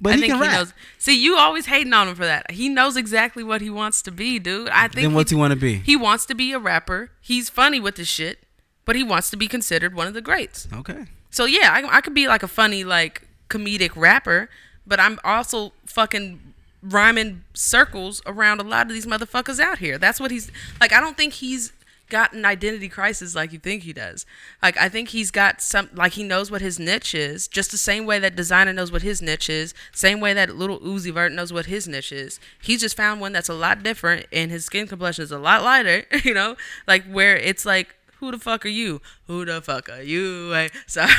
Speaker 2: but
Speaker 1: I
Speaker 2: he
Speaker 1: think
Speaker 2: can
Speaker 1: he
Speaker 2: rap.
Speaker 1: knows. See, you always hating on him for that. He knows exactly what he wants to be, dude. I think
Speaker 2: Then what's he want to be?
Speaker 1: He wants to be a rapper. He's funny with this shit, but he wants to be considered one of the greats.
Speaker 2: Okay.
Speaker 1: So yeah, I, I could be like a funny, like comedic rapper, but I'm also fucking rhyming circles around a lot of these motherfuckers out here. That's what he's like. I don't think he's got an identity crisis like you think he does. Like I think he's got some like he knows what his niche is, just the same way that Desiigner knows what his niche is, same way that little Uzi Vert knows what his niche is. He's just found one that's a lot different and his skin complexion is a lot lighter, you know? Like where it's like who the fuck are you? Who the fuck are you? Hey, sorry.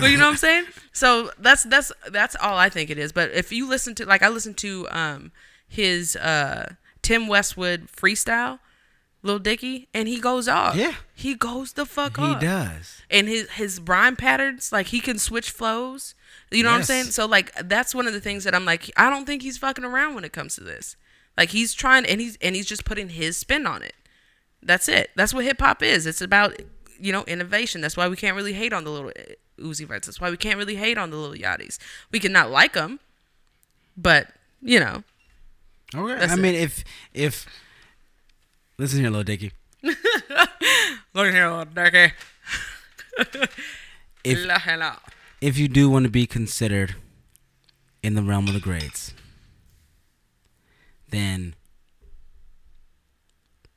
Speaker 1: well, you know what I'm saying? So that's that's that's all I think it is. But if you listen to like I listened to um his uh Tim Westwood freestyle, Lil Dicky, and he goes off.
Speaker 2: Yeah.
Speaker 1: He goes the fuck
Speaker 2: He
Speaker 1: off.
Speaker 2: He does.
Speaker 1: And his his rhyme patterns, like he can switch flows. You know what I'm saying? So like that's one of the things that I'm like, I don't think he's fucking around when it comes to this. Like he's trying and he's and he's just putting his spin on it. That's it. That's what hip hop is. It's about you know innovation. That's why we can't really hate on the little uh, Uzi Verts. That's why we can't really hate on the little Yachties. We can not like them, but you know,
Speaker 2: Okay. I
Speaker 1: it.
Speaker 2: mean, if if listen here, little Dicky.
Speaker 1: look here, little Dirty.
Speaker 2: If if you do want to be considered in the realm of the grades, then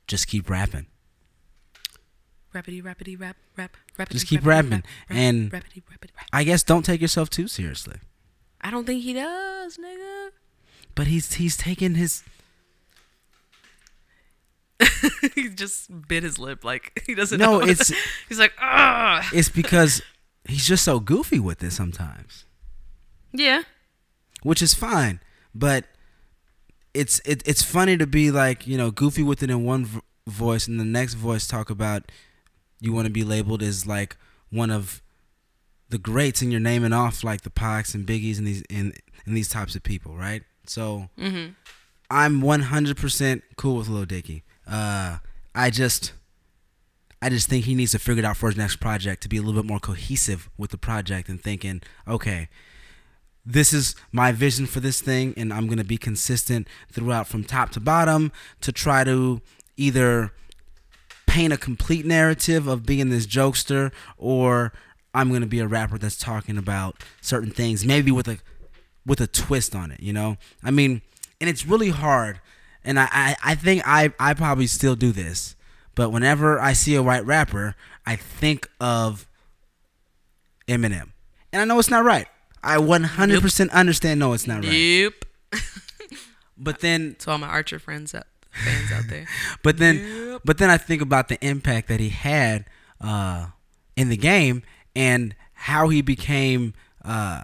Speaker 2: just keep rapping.
Speaker 1: Rappity, rappity, rap, rap, rappity.
Speaker 2: Just keep
Speaker 1: rappity,
Speaker 2: rapping,
Speaker 1: rap, rap,
Speaker 2: and-
Speaker 1: rappity, rappity, rap.
Speaker 2: I guess don't take yourself too seriously.
Speaker 1: I don't think he does, nigga.
Speaker 2: But he's he's taking his
Speaker 1: he just bit his lip like he doesn't
Speaker 2: No,
Speaker 1: know.
Speaker 2: it's-
Speaker 1: he's like, ah.
Speaker 2: it's because he's just so goofy with it sometimes,
Speaker 1: Yeah.
Speaker 2: which is fine. But it's it, it's funny to be like you know goofy with it in one v- voice, and the next voice talk about you want to be labeled as like one of the greats, and you're naming off like the Pacs and Biggies and these and, and these types of people, right? So
Speaker 1: Mm-hmm.
Speaker 2: I'm 100% cool with Lil Dicky. Uh, I just, I just think he needs to figure it out for his next project to be a little bit more cohesive with the project and thinking, okay, this is my vision for this thing, and I'm gonna be consistent throughout from top to bottom to try to either paint a complete narrative of being this jokester, or I'm gonna be a rapper that's talking about certain things, maybe with a with a twist on it. You know, I mean, and it's really hard. And I, I, I think I, I probably still do this, but whenever I see a white rapper, I think of Eminem. And I know it's not right. I 100% understand no it's not right.
Speaker 1: Yep.
Speaker 2: But then
Speaker 1: To all my Archer friends out, fans out there.
Speaker 2: but then
Speaker 1: Yep.
Speaker 2: but then I think about the impact that he had uh, in the game and how he became uh,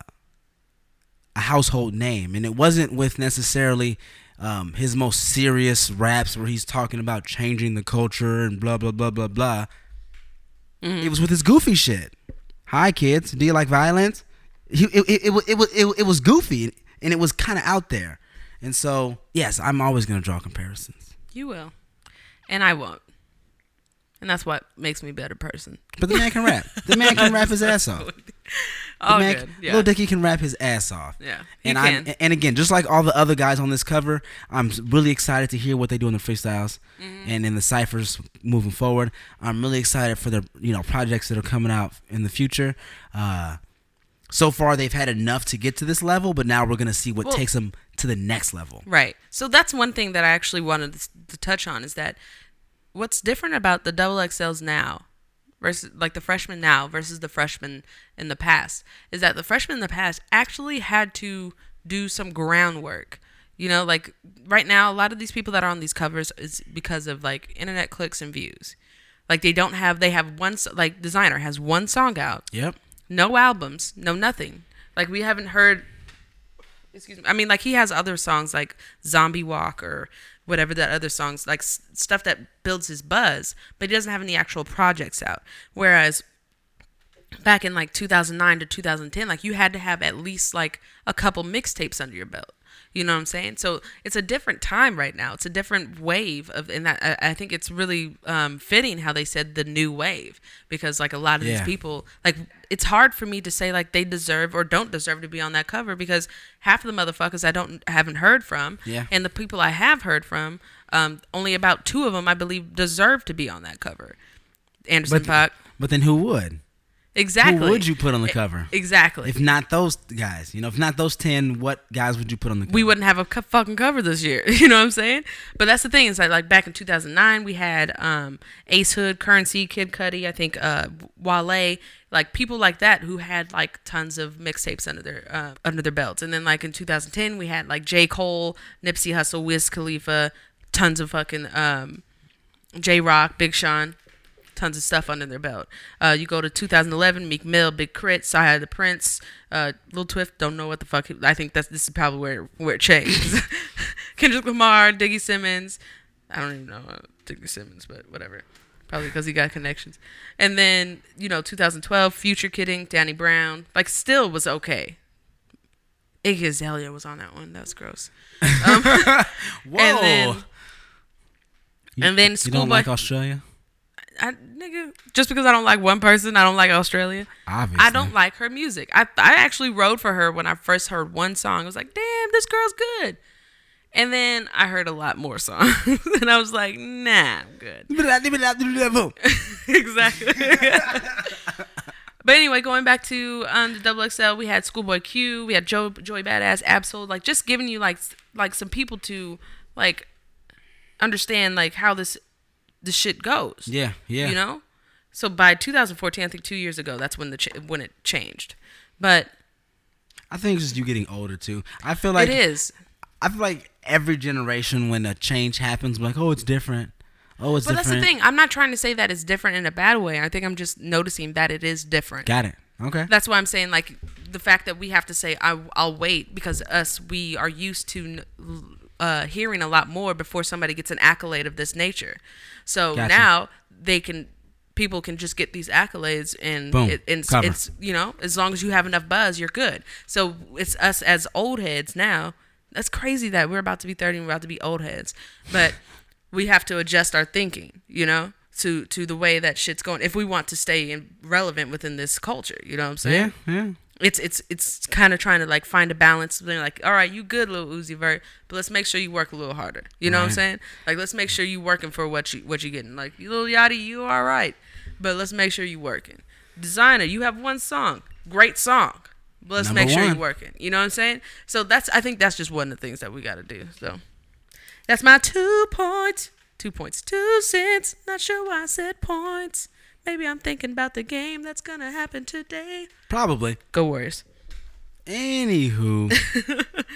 Speaker 2: a household name, and it wasn't with necessarily um, his most serious raps where he's talking about changing the culture and blah blah blah blah blah.
Speaker 1: Mm-hmm.
Speaker 2: It was with his goofy shit. Hi kids, do you like violence? He, it, it, it, it, was- it, it was goofy and it was kind of out there. And so, yes, I'm always going to draw comparisons.
Speaker 1: You will, and I won't. And that's what makes me a better person.
Speaker 2: But the man can rap. The man can rap his ass off. The
Speaker 1: Oh,
Speaker 2: man,
Speaker 1: good. Yeah.
Speaker 2: Lil Dicky can rap his ass off.
Speaker 1: Yeah,
Speaker 2: and I and again, just like all the other guys on this cover, I'm really excited to hear what they do in the freestyles
Speaker 1: Mm-hmm.
Speaker 2: and in the ciphers moving forward. I'm really excited for the you know projects that are coming out in the future. Uh, so far, they've had enough to get to this level, but now we're gonna see what
Speaker 1: Well-
Speaker 2: takes them to the next level.
Speaker 1: Right. So that's one thing that I actually wanted to touch on is that what's different about the double XLs now versus like the freshmen now versus the freshmen in the past is that the freshmen in the past actually had to do some groundwork. You know, like right now, a lot of these people that are on these covers is because of like internet clicks and views. Like they don't have, they have one, like Desiigner has one song out,
Speaker 2: Yep.
Speaker 1: no albums, no nothing. Like we haven't heard. Excuse me. I mean, like he has other songs like Zombie Walk or whatever that other songs like s- stuff that builds his buzz, but he doesn't have any actual projects out. Whereas back in like 2009 to 2010, like you had to have at least like a couple mixtapes under your belt. You know what I'm saying? So it's a different time right now. It's a different wave of, and that I, I think it's really um, fitting how they said the new wave because like a lot of these people, like it's hard for me to say like they deserve or don't deserve to be on that cover because half of the motherfuckers I don't haven't heard from,
Speaker 2: Yeah.
Speaker 1: and the people I have heard from, um, only about two of them I believe deserve to be on that cover. Anderson
Speaker 2: But but then who would?
Speaker 1: Exactly.
Speaker 2: Who would you put on the cover?
Speaker 1: Exactly.
Speaker 2: If not those guys, you know, if not those ten, what guys would you put on the cover?
Speaker 1: we wouldn't have a co- fucking cover this year. You know what I'm saying? But that's the thing is that like back in 2009, we had um, Ace Hood, Currency, Kid Cudi, I think uh, Wale, like people like that who had like tons of mixtapes under their uh, under their belts. And then like in 2010, we had like J Cole, Nipsey Hussle, Wiz Khalifa, tons of fucking um, Jay Rock, Big Sean. Tons of stuff under their belt. Uh, you go to 2011, Meek Mill, Big K.R.I.T., CyHi the Prynce, uh, Lil Twist. Don't know what the fuck. he- I think that's this is probably where where it changed. Kendrick Lamar, Diggy Simmons. I don't even know uh, Diggy Simmons, but whatever. Probably because he got connections. And then you know 2012, Future Kid Ink, Danny Brown. Like still was okay. Iggy Azalea was on that one. That was gross. Um,
Speaker 2: Whoa.
Speaker 1: and then
Speaker 2: You-
Speaker 1: and then
Speaker 2: you don't like Australia?
Speaker 1: I, nigga, just because I don't like one person, I don't like Australia.
Speaker 2: Obviously.
Speaker 1: I don't like her music. I I actually wrote for her when I first heard one song. I was like, damn, this girl's good. And then I heard a lot more songs, and I was like, nah, I'm good. exactly. but anyway, going back to um, the Double XL, we had Schoolboy Q, we had Joe Joey Badass, Ab-Soul, like just giving you like like some people to like understand like how this this shit goes.
Speaker 2: Yeah, yeah.
Speaker 1: You know? So by 2014, I think 2 years ago, that's when the ch- when it changed. But
Speaker 2: I think it's just you getting older too. I feel like
Speaker 1: it is.
Speaker 2: I feel like every generation when a change happens, I'm like, oh, it's different. Oh, it's different.
Speaker 1: But that's the thing. I'm not trying to say that it's different in a bad way. I think I'm just noticing that it is different.
Speaker 2: Got it. Okay.
Speaker 1: That's why I'm saying like the fact that we have to say I, I'll wait because us we are used to uh, hearing a lot more before somebody gets an accolade of this nature. So
Speaker 2: Gotcha.
Speaker 1: now they can people can just get these accolades and it, and it's, it's you know as long as you have enough buzz you're good. So it's us as old heads now. That's crazy that we're about to be 30 and we're about to be old heads, but we have to adjust our thinking. You know. To, to the way that shit's going if we want to stay in, relevant within this culture you know what i'm saying
Speaker 2: yeah, yeah.
Speaker 1: It's it's it's kind of trying to like find a balance. They're like, all right, you good, Lil Uzi Vert, but let's make sure you work a little harder. You know what I'm saying? Like, let's make sure you working for what you what you getting. Like, you Lil Yachty, you all right, but let's make sure you working. Desiigner, you have one song, great song, but let's
Speaker 2: Number
Speaker 1: make sure you're working. You know what I'm saying? So that's I think that's just one of the things that we got to do. So that's my two points. Two points, two cents. Not sure why I said points. Maybe I'm thinking about the game that's gonna happen today.
Speaker 2: Probably.
Speaker 1: Go Warriors.
Speaker 2: Anywho,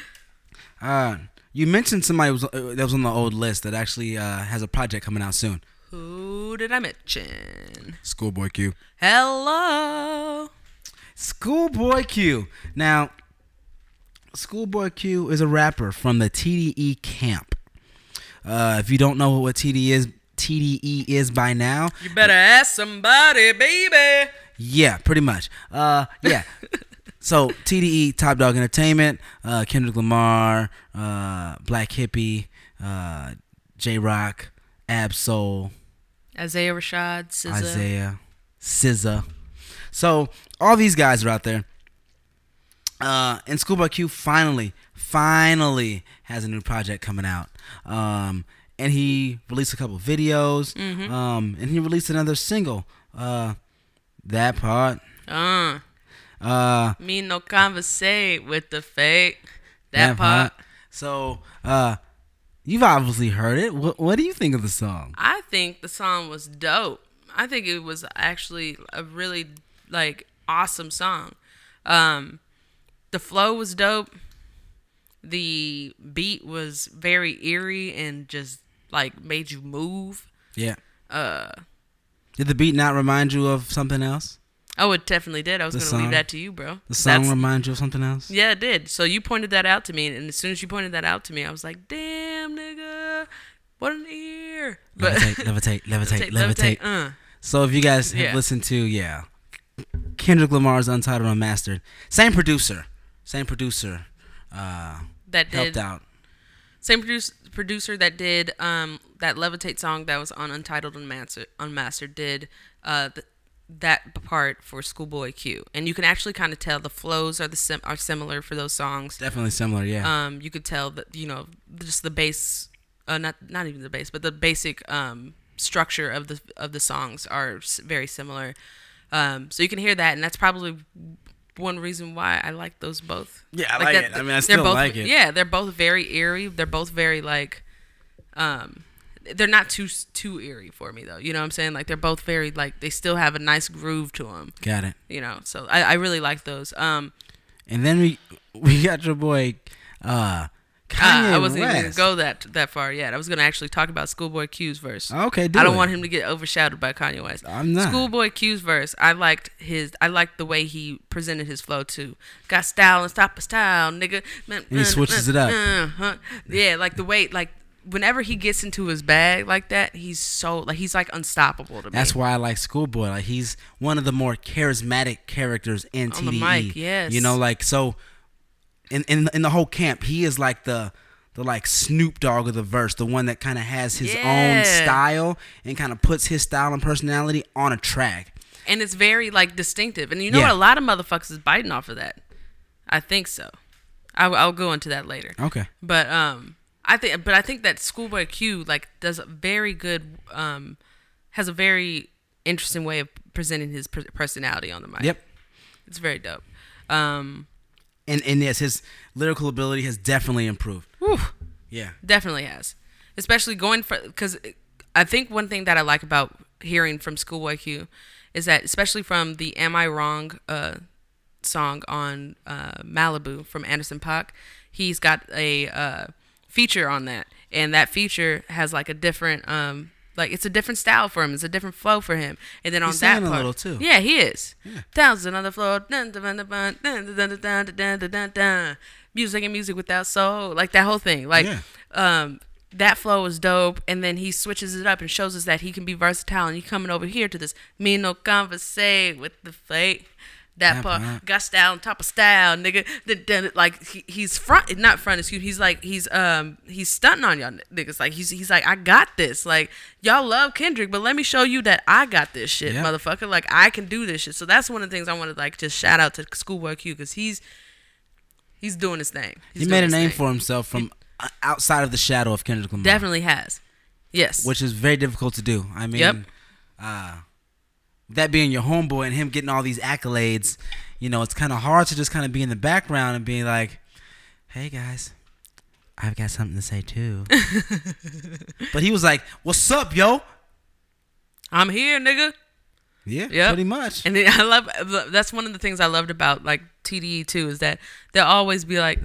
Speaker 2: uh, you mentioned somebody was uh, that was on the old list that actually uh, has a project coming out soon.
Speaker 1: Who did I mention?
Speaker 2: Schoolboy Q.
Speaker 1: Hello.
Speaker 2: Schoolboy Q. Now, Schoolboy Q is a rapper from the TDE camp. Uh, if you don't know what TDE is, TDE is by now,
Speaker 1: You better ask somebody, baby.
Speaker 2: yeah, pretty much. Uh, yeah. so TDE, Top Dawg Entertainment, uh, Kendrick Lamar, uh, Black Hippy, uh, Jay Rock, Ab-Soul,
Speaker 1: Isaiah Rashad, SZA.
Speaker 2: Isaiah, SZA. So all these guys are out there. Uh, and Schoolboy Q finally, finally has a new project coming out. Um, and he released a couple videos. Um, and he released another single. Uh, that part.
Speaker 1: Uh,
Speaker 2: Uh,
Speaker 1: me no conversate with the fake. That, part.
Speaker 2: So, uh, you've obviously heard it. What, what do you think of the song?
Speaker 1: I think the song was dope. I think it was actually a really like awesome song. Um, the flow was dope. The beat was very eerie and just like made you move.
Speaker 2: Yeah.
Speaker 1: Uh,
Speaker 2: Did the beat not remind you of something else?
Speaker 1: oh, it definitely did. I was gonna
Speaker 2: song?
Speaker 1: leave that to you, bro.
Speaker 2: The song
Speaker 1: That's-
Speaker 2: remind you of something else?
Speaker 1: Yeah, it did. So you pointed that out to me, and as soon as you pointed that out to me, I was like, "Damn, nigga, what an ear!"
Speaker 2: Levitate, levitate, levitate, levitate.
Speaker 1: Uh,
Speaker 2: So if you guys have
Speaker 1: Yeah.
Speaker 2: listened to, yeah, Kendrick Lamar's Untitled Unmastered, same producer, same producer, uh,
Speaker 1: that
Speaker 2: helped
Speaker 1: did
Speaker 2: out.
Speaker 1: Same produce, producer that did um that levitate song that was on Untitled Unmastered. Unmastered did uh th- that part for Schoolboy Q, and you can actually kind of tell the flows are the sim- are similar for those songs.
Speaker 2: Definitely similar, yeah.
Speaker 1: Um, you could tell that you know just the bass, uh, not not even the bass, but the basic um structure of the of the songs are very similar. Um, so you can hear that, and that's probably one reason why I like those both.
Speaker 2: Yeah, I like
Speaker 1: that-
Speaker 2: it. I mean, I still
Speaker 1: both,
Speaker 2: like it.
Speaker 1: Yeah, they're both very eerie. They're both very like, um, they're not too too eerie for me though. You know what I'm saying? Like they're both very like they still have a nice groove to them.
Speaker 2: Got it.
Speaker 1: You know, so I, I really like those. Um,
Speaker 2: And then we we got your boy, uh, Kanye
Speaker 1: Uh, I wasn't even gonna go that that far yet. I was gonna actually talk about Schoolboy Q's verse.
Speaker 2: Okay, do
Speaker 1: I don't
Speaker 2: it.
Speaker 1: want him to get overshadowed by Kanye West.
Speaker 2: I'm not.
Speaker 1: Schoolboy Q's verse. I liked his. I liked the way he presented his flow too. Got style and stop a style, nigga.
Speaker 2: And he switches it up.
Speaker 1: Uh-huh. Yeah, like the way like. Whenever he gets into his bag like that, he's so like he's like unstoppable to me.
Speaker 2: That's why I like Schoolboy. Like he's one of the more charismatic characters in
Speaker 1: On the mic, yes.
Speaker 2: You know, like so. In in in the whole camp, he is like the the like Snoop Dogg of the verse, the one that kind of has his
Speaker 1: Yeah.
Speaker 2: own style and kind of puts his style and personality on a track.
Speaker 1: and it's very like distinctive. And you know
Speaker 2: Yeah.
Speaker 1: what? A lot of motherfuckers is biting off of that. I think so. I'll, I'll go into that later.
Speaker 2: Okay.
Speaker 1: But um, I think, but I think that Schoolboy Q like does a very good um, has a very interesting way of presenting his personality on the mic.
Speaker 2: Yep.
Speaker 1: it's very dope. Um,
Speaker 2: And and yes, his lyrical ability has definitely improved.
Speaker 1: whew,
Speaker 2: Yeah.
Speaker 1: definitely has, especially going for because I think one thing that I like about hearing from Schoolboy Q is that especially from the "Am I Wrong" uh, song on uh, Malibu from Anderson Paak, he's got a uh, feature on that, and that feature has like a different um like it's a different style for him. It's a different flow for him. And then on
Speaker 2: He's
Speaker 1: that
Speaker 2: part, a little too.
Speaker 1: yeah, he is. Yeah. Thousand on the floor, dun, dun, dun, music and music without soul, like that whole thing. Like,
Speaker 2: yeah.
Speaker 1: um, that flow was dope. And then he switches it up and shows us that he can be versatile. And he's coming over here to this me no converse with the fake that part got style on top of style nigga then, like he, he's front not front excuse he's like he's um he's stunting on y'all niggas like he's he's like I got this like y'all love Kendrick but let me show you that I got this shit
Speaker 2: Yeah.
Speaker 1: motherfucker like I can do this shit so that's one of the things I want to like just shout out to Schoolboy Q because he's he's doing his thing He's
Speaker 2: he made a name
Speaker 1: thing.
Speaker 2: for himself from uh, outside of the shadow of Kendrick Lamar.
Speaker 1: definitely has yes
Speaker 2: which is very difficult to do. I mean,
Speaker 1: Yep.
Speaker 2: uh, that being your homeboy and him getting all these accolades, you know, it's kind of hard to just kind of be in the background and be like, "Hey guys, I've got something to say too." but he was like, "What's up, yo?"
Speaker 1: I'm here, nigga.
Speaker 2: Yeah,
Speaker 1: Yep.
Speaker 2: pretty much.
Speaker 1: And I love that's one of the things I loved about like TDE too is that they'll always be like,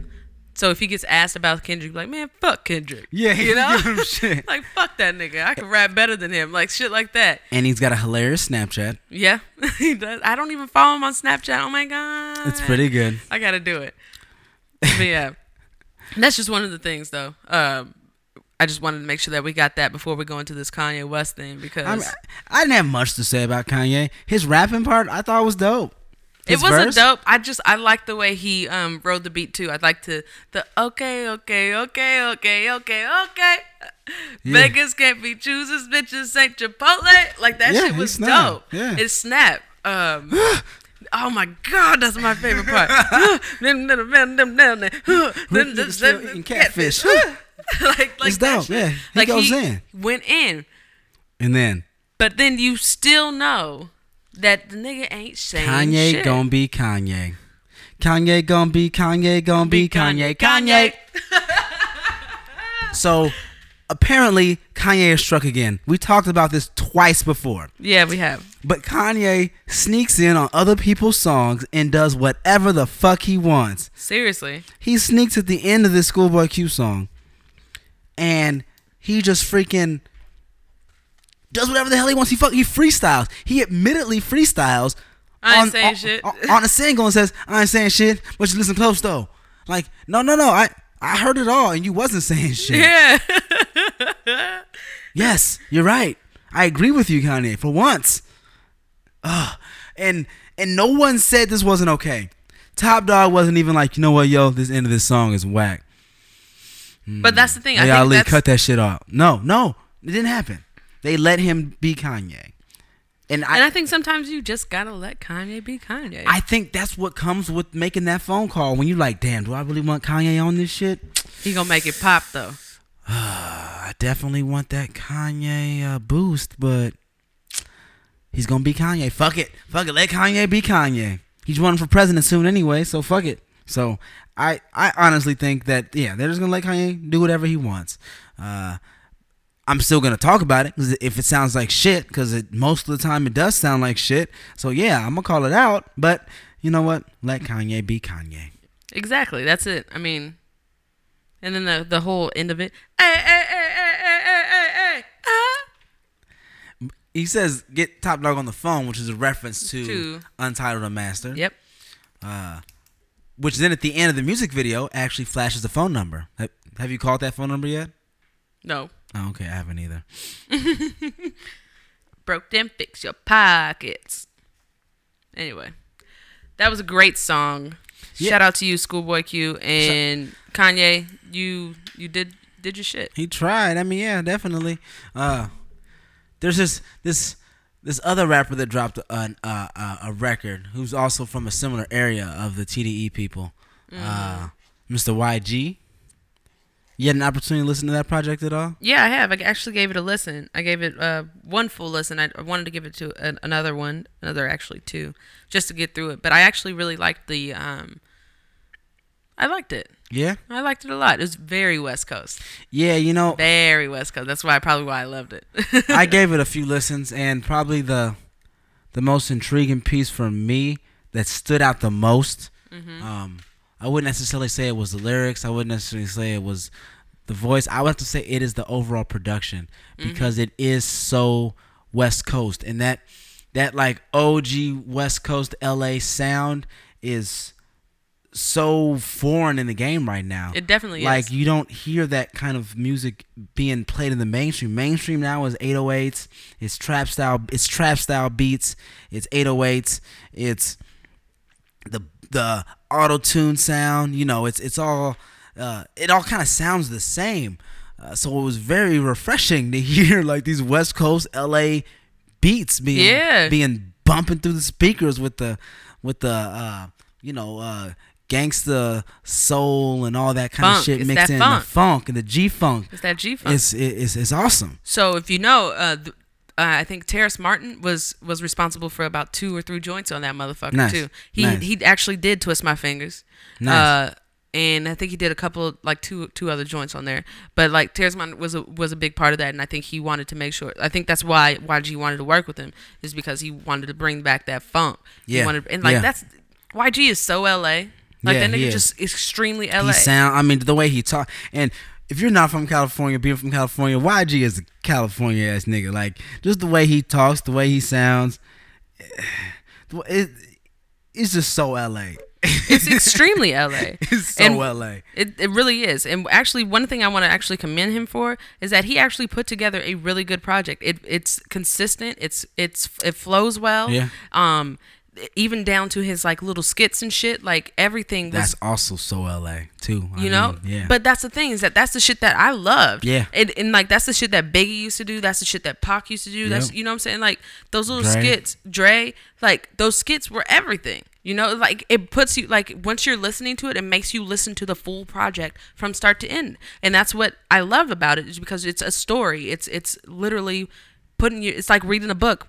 Speaker 1: so if he gets asked about Kendrick, like man, fuck Kendrick.
Speaker 2: yeah,
Speaker 1: you know,
Speaker 2: shit.
Speaker 1: like fuck that nigga. I can rap better than him. Like shit like that.
Speaker 2: and he's got a hilarious Snapchat.
Speaker 1: Yeah, he does. I don't even follow him on Snapchat. Oh my god,
Speaker 2: It's pretty good.
Speaker 1: I gotta do it. But yeah, that's just one of the things though. Um, I just wanted to make sure that we got that before we go into this Kanye West thing because
Speaker 2: I, mean, I didn't have much to say about Kanye. His rapping part, I thought was dope.
Speaker 1: It wasn't
Speaker 2: verse-
Speaker 1: dope. I just I like the way he um rode the beat too. I'd like to the okay okay okay okay okay okay.
Speaker 2: Yeah.
Speaker 1: Vegas can't be choosers, bitches ain't Chipotle. Like that
Speaker 2: Yeah,
Speaker 1: shit was dope.
Speaker 2: Yeah.
Speaker 1: It snapped. Um, oh my god, that's my favorite part.
Speaker 2: Niggas still eating catfish.
Speaker 1: like, like
Speaker 2: It's dope,
Speaker 1: shit.
Speaker 2: yeah. He
Speaker 1: like
Speaker 2: goes in.
Speaker 1: Went in,
Speaker 2: And then
Speaker 1: but then you still know that the nigga ain't saying
Speaker 2: Kanye
Speaker 1: shit.
Speaker 2: gonna be Kanye. Kanye gonna be Kanye gonna be Kanye. Kanye. So apparently Kanye is struck again. We talked about this twice before.
Speaker 1: Yeah, we have.
Speaker 2: But Kanye sneaks in on other people's songs and does whatever the fuck he wants.
Speaker 1: Seriously.
Speaker 2: He sneaks at the end of this Schoolboy Q song and he just freaking does whatever the hell he wants. He fuck he freestyles. He admittedly freestyles
Speaker 1: I ain't saying shit.
Speaker 2: on, on a single and says, I ain't saying shit, but you listen close though. Like, no, no, no, I I heard it all and you wasn't saying shit.
Speaker 1: Yeah.
Speaker 2: Yes, you're right. I agree with you, Kanye, for once. Ugh. And and no one said this wasn't okay. Top Dawg wasn't even like, you know what, yo, this end of this song is whack.
Speaker 1: but that's the thing. I
Speaker 2: Hey,
Speaker 1: think
Speaker 2: Ali, cut that shit off. No, no, it didn't happen. They let him be Kanye. And I,
Speaker 1: and I think sometimes you just gotta let Kanye be Kanye.
Speaker 2: I think that's what comes with making that phone call when you're like, damn, do I really want Kanye on this shit?
Speaker 1: he gonna make it pop though.
Speaker 2: I definitely want that Kanye uh, boost, but he's gonna be Kanye. Fuck it, fuck it. Let Kanye be Kanye. He's running for president soon anyway, so fuck it. So I, I honestly think that yeah, they're just gonna let Kanye do whatever he wants. Uh, I'm still gonna talk about it 'cause if it sounds like shit, because it most of the time it does sound like shit. So yeah, I'm gonna call it out. But you know what? Let Kanye be Kanye.
Speaker 1: Exactly. That's it. I mean, and then the the whole end of it. Hey, hey, hey, hey, hey, hey, hey, hey, ah.
Speaker 2: He says, "Get Top Dawg on the phone," which is a reference to,
Speaker 1: To-
Speaker 2: Untitled Master."
Speaker 1: Yep.
Speaker 2: Uh, which then at the end of the music video actually flashes the phone number. Have, have you called that phone number yet?
Speaker 1: No.
Speaker 2: Oh, okay, I haven't either.
Speaker 1: Broke them, fix your pockets. Anyway, that was a great song.
Speaker 2: Yeah.
Speaker 1: Shout out to you, Schoolboy Q, and Kanye. You you did did your shit.
Speaker 2: He tried. I mean, yeah, definitely. Uh, there's this this this other rapper that dropped a, a, a, a record who's also from a similar area of the TDE people. Uh, Mr. YG. You had an opportunity to listen to that project at all?
Speaker 1: Yeah, I have. I actually gave it a listen. I gave it uh, one full listen. I, wanted to give it to an, another one, another actually two, just to get through it. But I actually really liked the. Um, I liked it.
Speaker 2: Yeah.
Speaker 1: I liked it a lot. It was very West Coast,
Speaker 2: Yeah, you know,
Speaker 1: very West Coast. That's why probably why I loved it.
Speaker 2: I gave it a few listens, and probably the the most intriguing piece for me that stood out the most. Um, I wouldn't necessarily say it was the lyrics. I wouldn't necessarily say it was the voice. I would have to say it is the overall production mm-hmm. because it is so West Coast, and that that like OG West Coast LA sound is so foreign in the game right now.
Speaker 1: It definitely
Speaker 2: like
Speaker 1: is.
Speaker 2: you don't hear that kind of music being played in the mainstream. Mainstream now is 808s. It's trap style. It's trap style beats. It's 808s. It's the the auto tune sound. You know, it's it's all uh, it all kind of sounds the same. Uh, so it was very refreshing to hear like these West Coast LA beats being
Speaker 1: Yeah.
Speaker 2: being bumping through the speakers with the with the uh, you know uh, gangsta soul and all that kind of shit
Speaker 1: It's
Speaker 2: mixed in
Speaker 1: funk.
Speaker 2: the funk and the G funk.
Speaker 1: It's that G funk.
Speaker 2: It's, it's it's awesome.
Speaker 1: So if you know, uh, uh, I think Terrence Martin was was responsible for about two or three joints on that motherfucker
Speaker 2: Nice.
Speaker 1: too. He
Speaker 2: Nice.
Speaker 1: he actually did twist my fingers.
Speaker 2: Nice.
Speaker 1: Uh, and I think he did a couple like two two other joints on there. But like Terrence Martin was a was a big part of that, and I think he wanted to make sure. I think that's why YG wanted to work with him is because he wanted to bring back that funk. He
Speaker 2: Yeah.
Speaker 1: wanted, and like
Speaker 2: Yeah.
Speaker 1: that's YG is so LA. Like
Speaker 2: Yeah,
Speaker 1: that nigga just extremely LA.
Speaker 2: He sound. I mean, the way he talk, and if you're not from California, being from California, YG is a California ass nigga. Like just the way he talks, the way he sounds, it, it's just so LA.
Speaker 1: it's extremely LA.
Speaker 2: It's so
Speaker 1: And-
Speaker 2: LA.
Speaker 1: It, it really is. And actually, one thing I want to actually commend him for is that he actually put together a really good project. It, it's consistent. It's it's it flows well.
Speaker 2: Yeah.
Speaker 1: Um, even down to his like little skits and shit. Like everything was
Speaker 2: That's also so LA too. I
Speaker 1: you know
Speaker 2: mean, yeah.
Speaker 1: but that's the thing is that that's the shit that i loved
Speaker 2: Yeah.
Speaker 1: and, and like that's the shit that biggie used to do that's the shit that Pac used to do that's you know what i'm saying like those little
Speaker 2: Dre.
Speaker 1: skits dre like those skits were everything you know like it puts you like once you're listening to it it makes you listen to the full project from start to end and that's what i love about it is because it's a story it's it's literally putting you it's like reading a book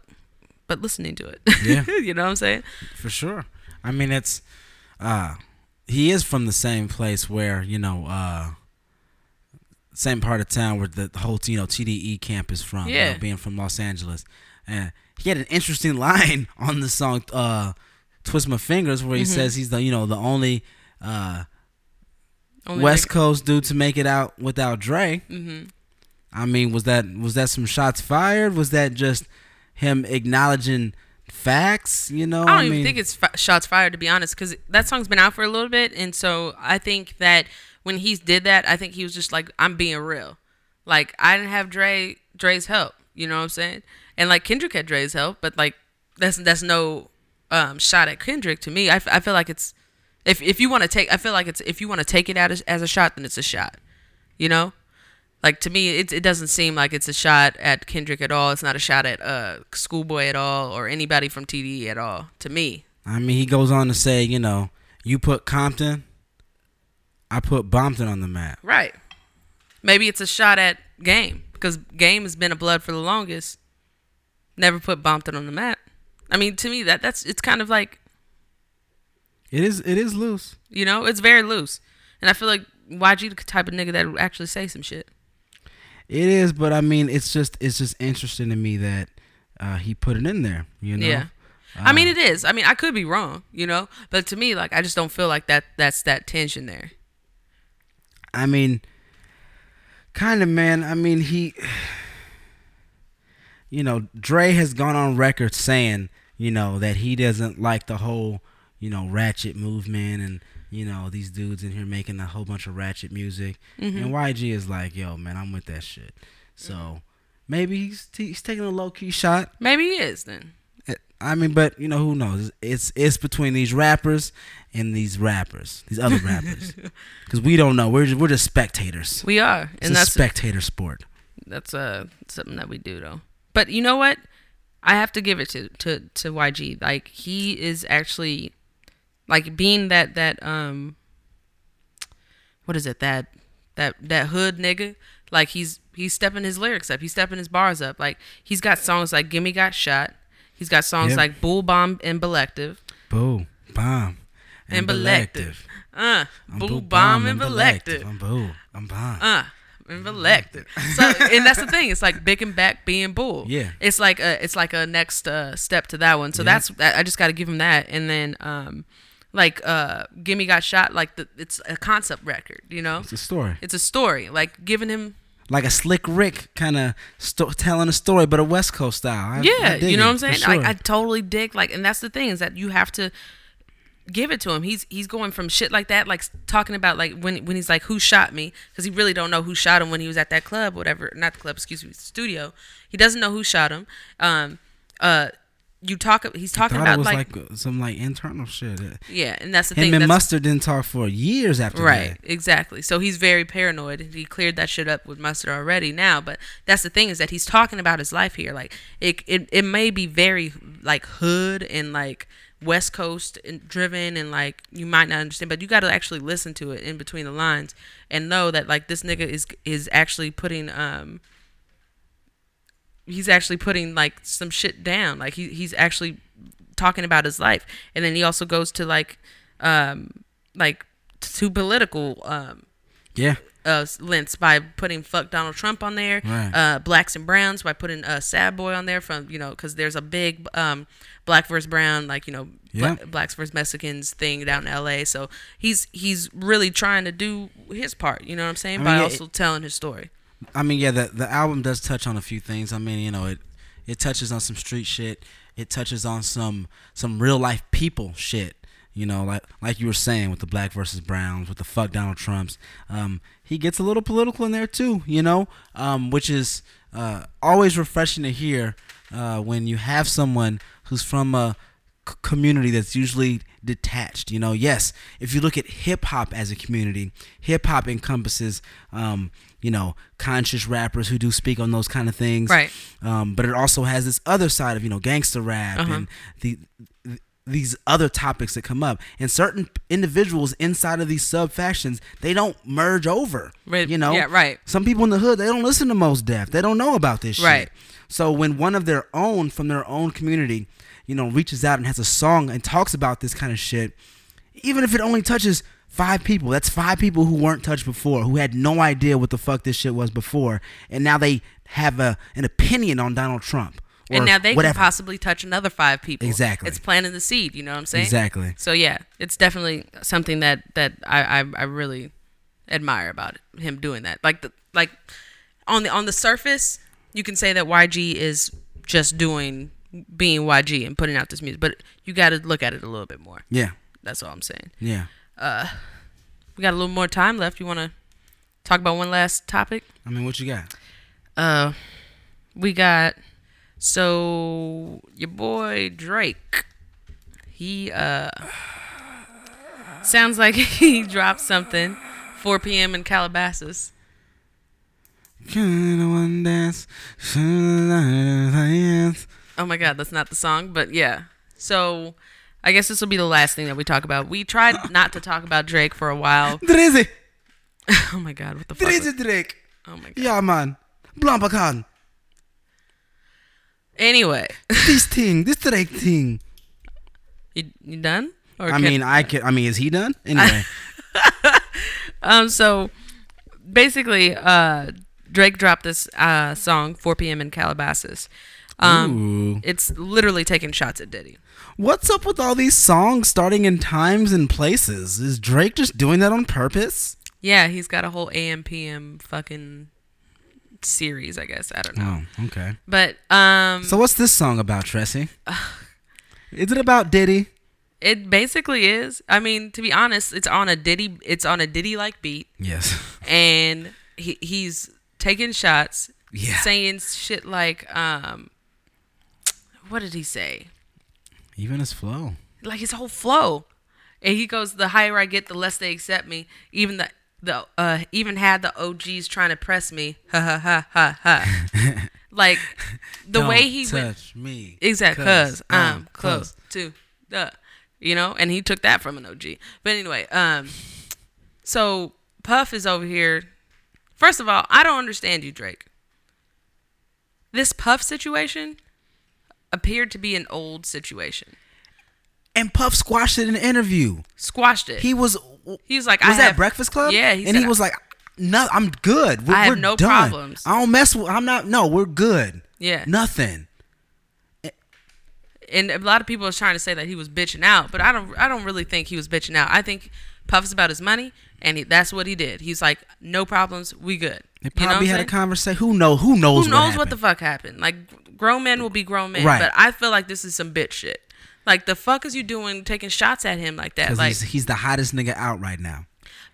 Speaker 1: but listening to it
Speaker 2: Yeah.
Speaker 1: you know what i'm saying
Speaker 2: for sure. I mean, it's uh he is from the same place where you know uh same part of town where the whole you know TDE camp is from. you know,
Speaker 1: Yeah.
Speaker 2: being from Los Angeles, and he had an interesting line on the song uh "Twist My Fingers" where he
Speaker 1: Mm-hmm.
Speaker 2: says he's the you know the only uh
Speaker 1: Only
Speaker 2: West Coast dude to make it out without Dre.
Speaker 1: Mhm.
Speaker 2: I mean, was that was that some shots fired? Was that just him acknowledging facts? You know,
Speaker 1: I don't even
Speaker 2: mean,
Speaker 1: think it's fi- shots fired to be honest, because that song's been out for a little bit, and so I think that when he did that, I think he was just like, "I'm being real." Like I didn't have Dre Dre's help, you know what I'm saying? And like Kendrick had Dre's help, but like that's that's no um, shot at Kendrick to me. I, f- I feel like it's if if you want to take, I feel like it's if you want to take it out as, as a shot, then it's a shot, you know. Like to me, it, it doesn't seem like it's a shot at Kendrick at all. It's not a shot at uh Schoolboy at all or anybody from TDE at all. To me,
Speaker 2: I mean, he goes on to say, you know, you put Compton, I put Bompton on the map.
Speaker 1: right? Maybe it's a shot at Game because Game has been a blood for the longest. Never put Bompton on the map. I mean, to me, that that's it's kind of like
Speaker 2: It is, it is loose.
Speaker 1: you know, it's very loose, and I feel like YG the type of nigga that would actually say some shit.
Speaker 2: It is, but I mean, it's just, it's just interesting to me that uh, he put it in there. You know,
Speaker 1: Yeah. I mean, it is. I mean, I could be wrong, you know, but to me, like, I just don't feel like that. That's that tension there.
Speaker 2: I mean, kind of, man. I mean, he, you know, Dre has gone on record saying, you know, that he doesn't like the whole, you know, ratchet movement and, you know, these dudes in here making a whole bunch of ratchet music. And mm-hmm. YG is like, yo, man, I'm with that shit. So mm-hmm. maybe he's, he's taking a low key shot.
Speaker 1: Maybe he is then.
Speaker 2: Eh, I mean, but you know who knows? It's it's between these rappers and these rappers, these other rappers, because we don't know. We're just, we're just spectators.
Speaker 1: We are,
Speaker 2: It's
Speaker 1: and
Speaker 2: a
Speaker 1: that's
Speaker 2: spectator sport.
Speaker 1: that's uh something that we do though. But you know what? I have to give it to to to YG. Like he is actually like being that that um what is it that that that hood nigga. Like he's he's stepping his lyrics up. He's stepping his bars up. Like he's got songs like "Gimme Got Shot." He's got songs
Speaker 2: Yep.
Speaker 1: like "Bull Bomb" and "Belective."
Speaker 2: Boo, bomb,
Speaker 1: And Belective. Uh, Bull Bomb and Belective.
Speaker 2: I'm boo. I'm bomb.
Speaker 1: uh and elected. So and that's the thing. It's like big and back being bull.
Speaker 2: Yeah.
Speaker 1: It's like a it's like a next uh, step to that one. So
Speaker 2: Yeah.
Speaker 1: that's I just got to give him that. And then um like uh Gimme Got Shot like the it's a concept record, you know?
Speaker 2: It's a story,
Speaker 1: It's a story. Like giving him
Speaker 2: like a slick Rick kind of sto- telling a story, but a West Coast style. I,
Speaker 1: Yeah,
Speaker 2: I
Speaker 1: you know what I'm saying? Like
Speaker 2: sure.
Speaker 1: I totally dig like and that's the thing is that you have to give it to him. He's he's going from shit like that, like talking about like when when he's like who shot me because he really don't know who shot him when he was at that club, whatever. Not the club, excuse me, studio. He doesn't know who shot him. Um, uh, you talk. He's talking about
Speaker 2: it was
Speaker 1: like,
Speaker 2: like, some like internal shit.
Speaker 1: Yeah, and that's the
Speaker 2: Him
Speaker 1: thing.
Speaker 2: and
Speaker 1: that's,
Speaker 2: Mustard didn't talk for years after that.
Speaker 1: Right,
Speaker 2: that.
Speaker 1: exactly. So he's very paranoid. He cleared that shit up with Mustard already now, but that's the thing is that he's talking about his life here. Like it, it, it may be very like hood and like West Coast and driven, and like you might not understand, but you got to actually listen to it in between the lines and know that like this nigga is is actually putting um. He's actually putting like some shit down. Like he, he's actually talking about his life, and then he also goes to like, um, like to political um,
Speaker 2: Yeah.
Speaker 1: uh, lengths by putting "fuck Donald Trump" on there.
Speaker 2: Right.
Speaker 1: Uh, blacks and browns by putting uh, "sad boy" on there from you know because there's a big um, black versus brown like you know
Speaker 2: Yeah.
Speaker 1: bla- blacks versus Mexicans thing down in L.A. So he's he's really trying to do his part. You know what I'm saying
Speaker 2: I
Speaker 1: by
Speaker 2: yeah,
Speaker 1: also telling his story.
Speaker 2: I mean, yeah, the the album does touch on a few things. I mean, you know, it it touches on some street shit. It touches on some some real life people shit. You know, like like you were saying with the black versus browns, with the fuck Donald Trumps. Um, he gets a little political in there too. You know, um, which is uh, always refreshing to hear uh, when you have someone who's from a c- community that's usually detached. You know, yes, if you look at hip hop as a community, hip hop encompasses, um, you know, conscious rappers who do speak on those kind of things.
Speaker 1: Right.
Speaker 2: Um, but it also has this other side of, you know, gangster rap
Speaker 1: Uh-huh.
Speaker 2: and the, th- these other topics that come up. And certain individuals inside of these sub factions, they don't merge over.
Speaker 1: Right.
Speaker 2: You know?
Speaker 1: Yeah, right.
Speaker 2: Some people in the hood, they don't listen to Mos Def. They don't know about this
Speaker 1: Right.
Speaker 2: shit. So when one of their own from their own community, you know, reaches out and has a song and talks about this kind of shit, even if it only touches five people, that's five people who weren't touched before, who had no idea what the fuck this shit was before, and now they have a an opinion on Donald Trump.
Speaker 1: And now they
Speaker 2: whatever.
Speaker 1: can possibly touch another five people.
Speaker 2: Exactly.
Speaker 1: It's planting the seed. You know what I'm saying?
Speaker 2: Exactly.
Speaker 1: So yeah, it's definitely something that that I I, I really admire about it, him doing that. Like the like on the on the surface, you can say that YG is just doing being YG and putting out this music, but you got to look at it a little bit more.
Speaker 2: Yeah.
Speaker 1: That's all I'm saying.
Speaker 2: Yeah.
Speaker 1: We got a little more time left. You want to talk about one last topic?
Speaker 2: I mean, what you got?
Speaker 1: Uh, we got so your boy Drake. He uh sounds like he dropped something 4 p.m. in Calabasas.
Speaker 2: Can one dance?
Speaker 1: Oh my god, that's not the song, but yeah. So I guess this will be the last thing that we talk about. We tried not to talk about Drake for a while.
Speaker 2: Drizzy.
Speaker 1: oh my god, what the fuck?
Speaker 2: Drizzy Drake.
Speaker 1: Oh my god.
Speaker 2: Yeah, man. Blampakan.
Speaker 1: Anyway,
Speaker 2: This thing. This Drake thing.
Speaker 1: you, you done? Or
Speaker 2: I
Speaker 1: can-
Speaker 2: mean, I can. I mean, is he done? Anyway.
Speaker 1: Um, so basically, uh, Drake dropped this uh, song 4 p.m. in Calabasas. Um, it's literally taking shots at Diddy.
Speaker 2: What's up with all these songs starting in times and places? Is Drake just doing that on purpose?
Speaker 1: Yeah, he's got a whole AM PM fucking series, I guess. I don't know.
Speaker 2: Oh, okay.
Speaker 1: But um,
Speaker 2: So what's this song about, Tressie? Is it about Diddy?
Speaker 1: it basically is. I mean, to be honest, it's on a Diddy. It's on a Diddy like beat,
Speaker 2: Yes.
Speaker 1: and he, he's taking shots,
Speaker 2: Yeah.
Speaker 1: saying shit like, um, what did he say?
Speaker 2: Even his flow.
Speaker 1: like his whole flow. And he goes, the higher I get, the less they accept me. Even the the uh even had the OGs trying to press me. Ha ha ha ha ha. like the way he
Speaker 2: Don't
Speaker 1: went
Speaker 2: touch me.
Speaker 1: exactly cuz I'm close to the you know, and he took that from an OG. But anyway, um so Puff is over here. First of all, I don't understand you, Drake. This Puff situation appeared to be an old situation.
Speaker 2: And Puff squashed it in an interview.
Speaker 1: Squashed it.
Speaker 2: He was
Speaker 1: He was like,
Speaker 2: was
Speaker 1: I
Speaker 2: that
Speaker 1: have,
Speaker 2: Breakfast Club?
Speaker 1: Yeah, he
Speaker 2: and he was like, "No, I'm good. We're,
Speaker 1: I have no
Speaker 2: done.
Speaker 1: problems."
Speaker 2: I don't mess with. I'm not. No, we're good.
Speaker 1: Yeah.
Speaker 2: Nothing.
Speaker 1: and a lot of people are trying to say that he was bitching out, but I don't. I don't really think he was bitching out. I think Puff's about his money, and he, that's what he did. He's like, no problems, we good.
Speaker 2: They
Speaker 1: You know
Speaker 2: probably
Speaker 1: what I'm
Speaker 2: had a conversation. Who know? Who knows?
Speaker 1: Who knows
Speaker 2: what,
Speaker 1: what, the fuck happened? Like grown men will be grown men,
Speaker 2: Right.
Speaker 1: but I feel like this is some bitch shit. Like the fuck is you doing, taking shots at him like that? Like,
Speaker 2: he's, he's the hottest nigga out right now.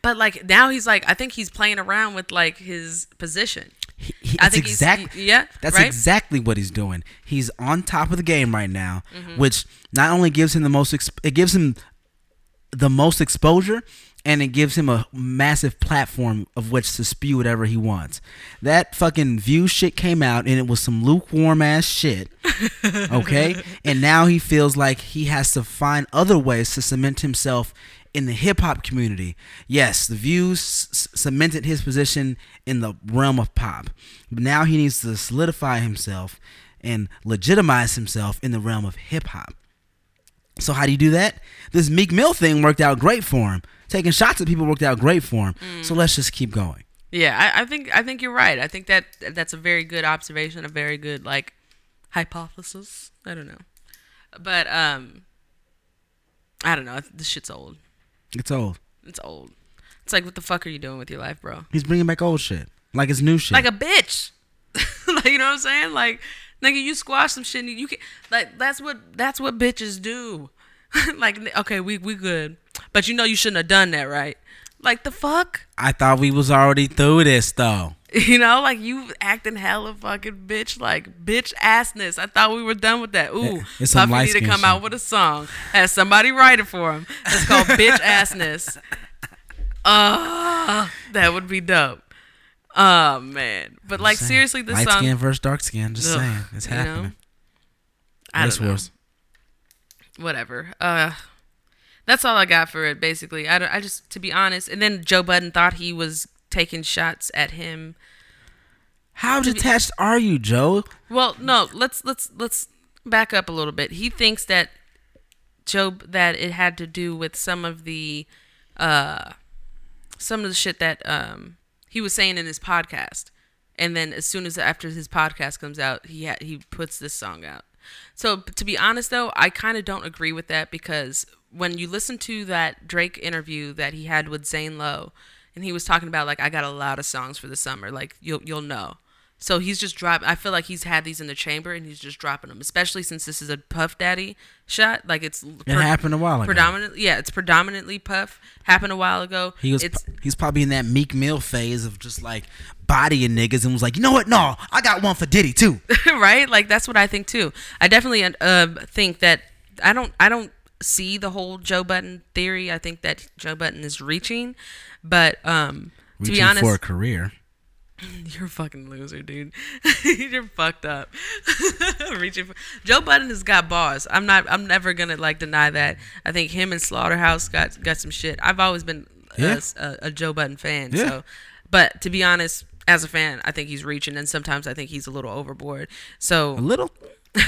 Speaker 1: but like now he's like, I think he's playing around with like his position.
Speaker 2: He, he,
Speaker 1: I
Speaker 2: that's
Speaker 1: think he's-
Speaker 2: exactly
Speaker 1: yeah,
Speaker 2: That's
Speaker 1: right?
Speaker 2: exactly what he's doing. He's on top of the game right now,
Speaker 1: Mm-hmm.
Speaker 2: which not only gives him the most. Exp- it gives him the most exposure, and it gives him a massive platform of which to spew whatever he wants. That fucking view shit came out, and it was some lukewarm ass shit. Okay, and now he feels like he has to find other ways to cement himself in the hip hop community. Yes, the views s- cemented his position in the realm of pop, but now he needs to solidify himself and legitimize himself in the realm of hip hop. So how do you do that? This Meek Mill thing worked out great for him. Taking shots at people worked out great for him. So
Speaker 1: Mm.
Speaker 2: let's just keep going.
Speaker 1: Yeah, I, I think I think you're right. I think that that's a very good observation, a very good like hypothesis. I don't know, but um, I don't know. This shit's old.
Speaker 2: It's old.
Speaker 1: It's old. It's like, what the fuck are you doing with your life, bro?
Speaker 2: He's bringing back old shit, like it's new shit.
Speaker 1: Like a bitch. like you know what I'm saying? Like nigga, you squash some shit. And you can like that's what that's what bitches do. like okay, we we good, but you know you shouldn't have done that, right? Like the fuck.
Speaker 2: I thought we was already through this though.
Speaker 1: You know, like you acting hella fucking bitch, like bitch assness. I thought we were done with that. Ooh,
Speaker 2: It's
Speaker 1: Puffy need to come
Speaker 2: shit.
Speaker 1: out with a song. Has somebody write it for him. It's called bitch assness. Uh, that would be dope. Oh man, but like
Speaker 2: Saying.
Speaker 1: seriously, this
Speaker 2: light
Speaker 1: song.
Speaker 2: skin versus dark skin. Just
Speaker 1: Ugh,
Speaker 2: saying, it's
Speaker 1: you know?
Speaker 2: happening.
Speaker 1: I
Speaker 2: Race
Speaker 1: don't know.
Speaker 2: wars.
Speaker 1: whatever. Uh, that's all I got for it. Basically, I, don't- I just to be honest. And then Joe Budden thought he was taking shots at him.
Speaker 2: How detached are you, Joe?
Speaker 1: Well, no, let's let's let's back up a little bit. He thinks that Joe that it had to do with some of the uh some of the shit that um he was saying in his podcast. And then as soon as after his podcast comes out, he ha- he puts this song out. So to be honest though, I kind of don't agree with that because when you listen to that Drake interview that he had with Zane Lowe, and he was talking about like I got a lot of songs for the summer, like you'll you'll know. So he's just dropping. I feel like he's had these in the chamber and he's just dropping them, especially since this is a Puff Daddy shot. Like it's
Speaker 2: It happened a while ago.
Speaker 1: predominantly yeah, it's predominantly Puff. Happened a while ago.
Speaker 2: He was
Speaker 1: It's
Speaker 2: he's probably in that Meek Mill phase of just like bodying niggas and was like, you know what? No, I got one for Diddy too.
Speaker 1: right? Like that's what I think too. I definitely uh, think that I don't I don't see the whole Joe Budden theory. I think that Joe Budden is reaching, but um to be honest,
Speaker 2: for a career.
Speaker 1: you're a fucking loser, dude. you're fucked up. Reaching for Joe Budden has got bars. I'm not. I'm never gonna like deny that. I think him and Slaughterhouse got got some shit. I've always been
Speaker 2: Yeah.
Speaker 1: a, a, Joe Budden fan.
Speaker 2: Yeah.
Speaker 1: So, but to be honest, as a fan, I think he's reaching, and sometimes I think he's a little overboard. So
Speaker 2: A little.
Speaker 1: uh,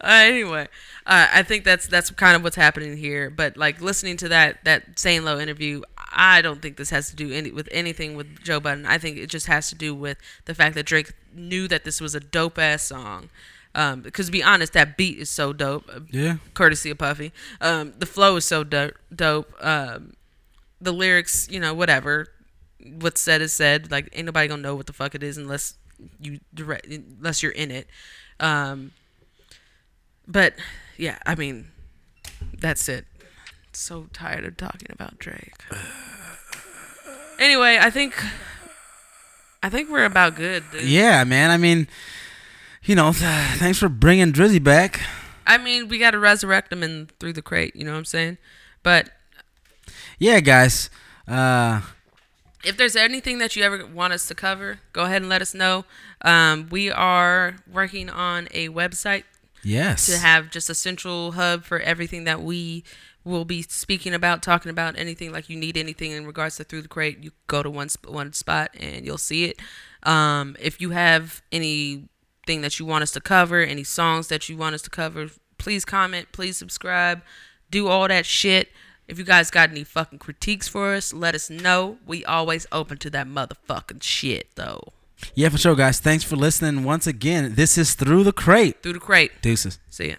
Speaker 1: anyway, uh, I think that's that's kind of what's happening here. But like listening to that that Zane Lowe interview, I don't think this has to do any with anything with Joe Budden. I think it just has to do with the fact that Drake knew that this was a dope ass song. Um, because to be honest, that beat is so dope. uh,
Speaker 2: Yeah.
Speaker 1: Courtesy of Puffy. Um, the flow is so dope. Dope. Um, the lyrics, you know, whatever. What's said is said. Like ain't nobody gonna know what the fuck it is unless you direct, unless you're in it. Um, but yeah, I mean, that's it. So tired of talking about Drake. Anyway, I think I think we're about good. Dude.
Speaker 2: Yeah, man. I mean, you know, th- thanks for bringing Drizzy back.
Speaker 1: I mean, we got to resurrect him in through the crate. You know what I'm saying? But
Speaker 2: Yeah, guys. Uh,
Speaker 1: if there's anything that you ever want us to cover, go ahead and let us know. Um, we are working on a website
Speaker 2: yes.
Speaker 1: to have just a central hub for everything that we will be speaking about, talking about anything like you need anything in regards to through the crate, you go to one sp- one spot and you'll see it. Um, if you have anything that you want us to cover, any songs that you want us to cover, please comment, please subscribe, do all that shit. If you guys got any fucking critiques for us, let us know. We always open to that motherfucking shit though.
Speaker 2: yeah, for sure, guys. Thanks for listening once again. This is Through the Crate.
Speaker 1: Through the crate.
Speaker 2: Deuces.
Speaker 1: See ya.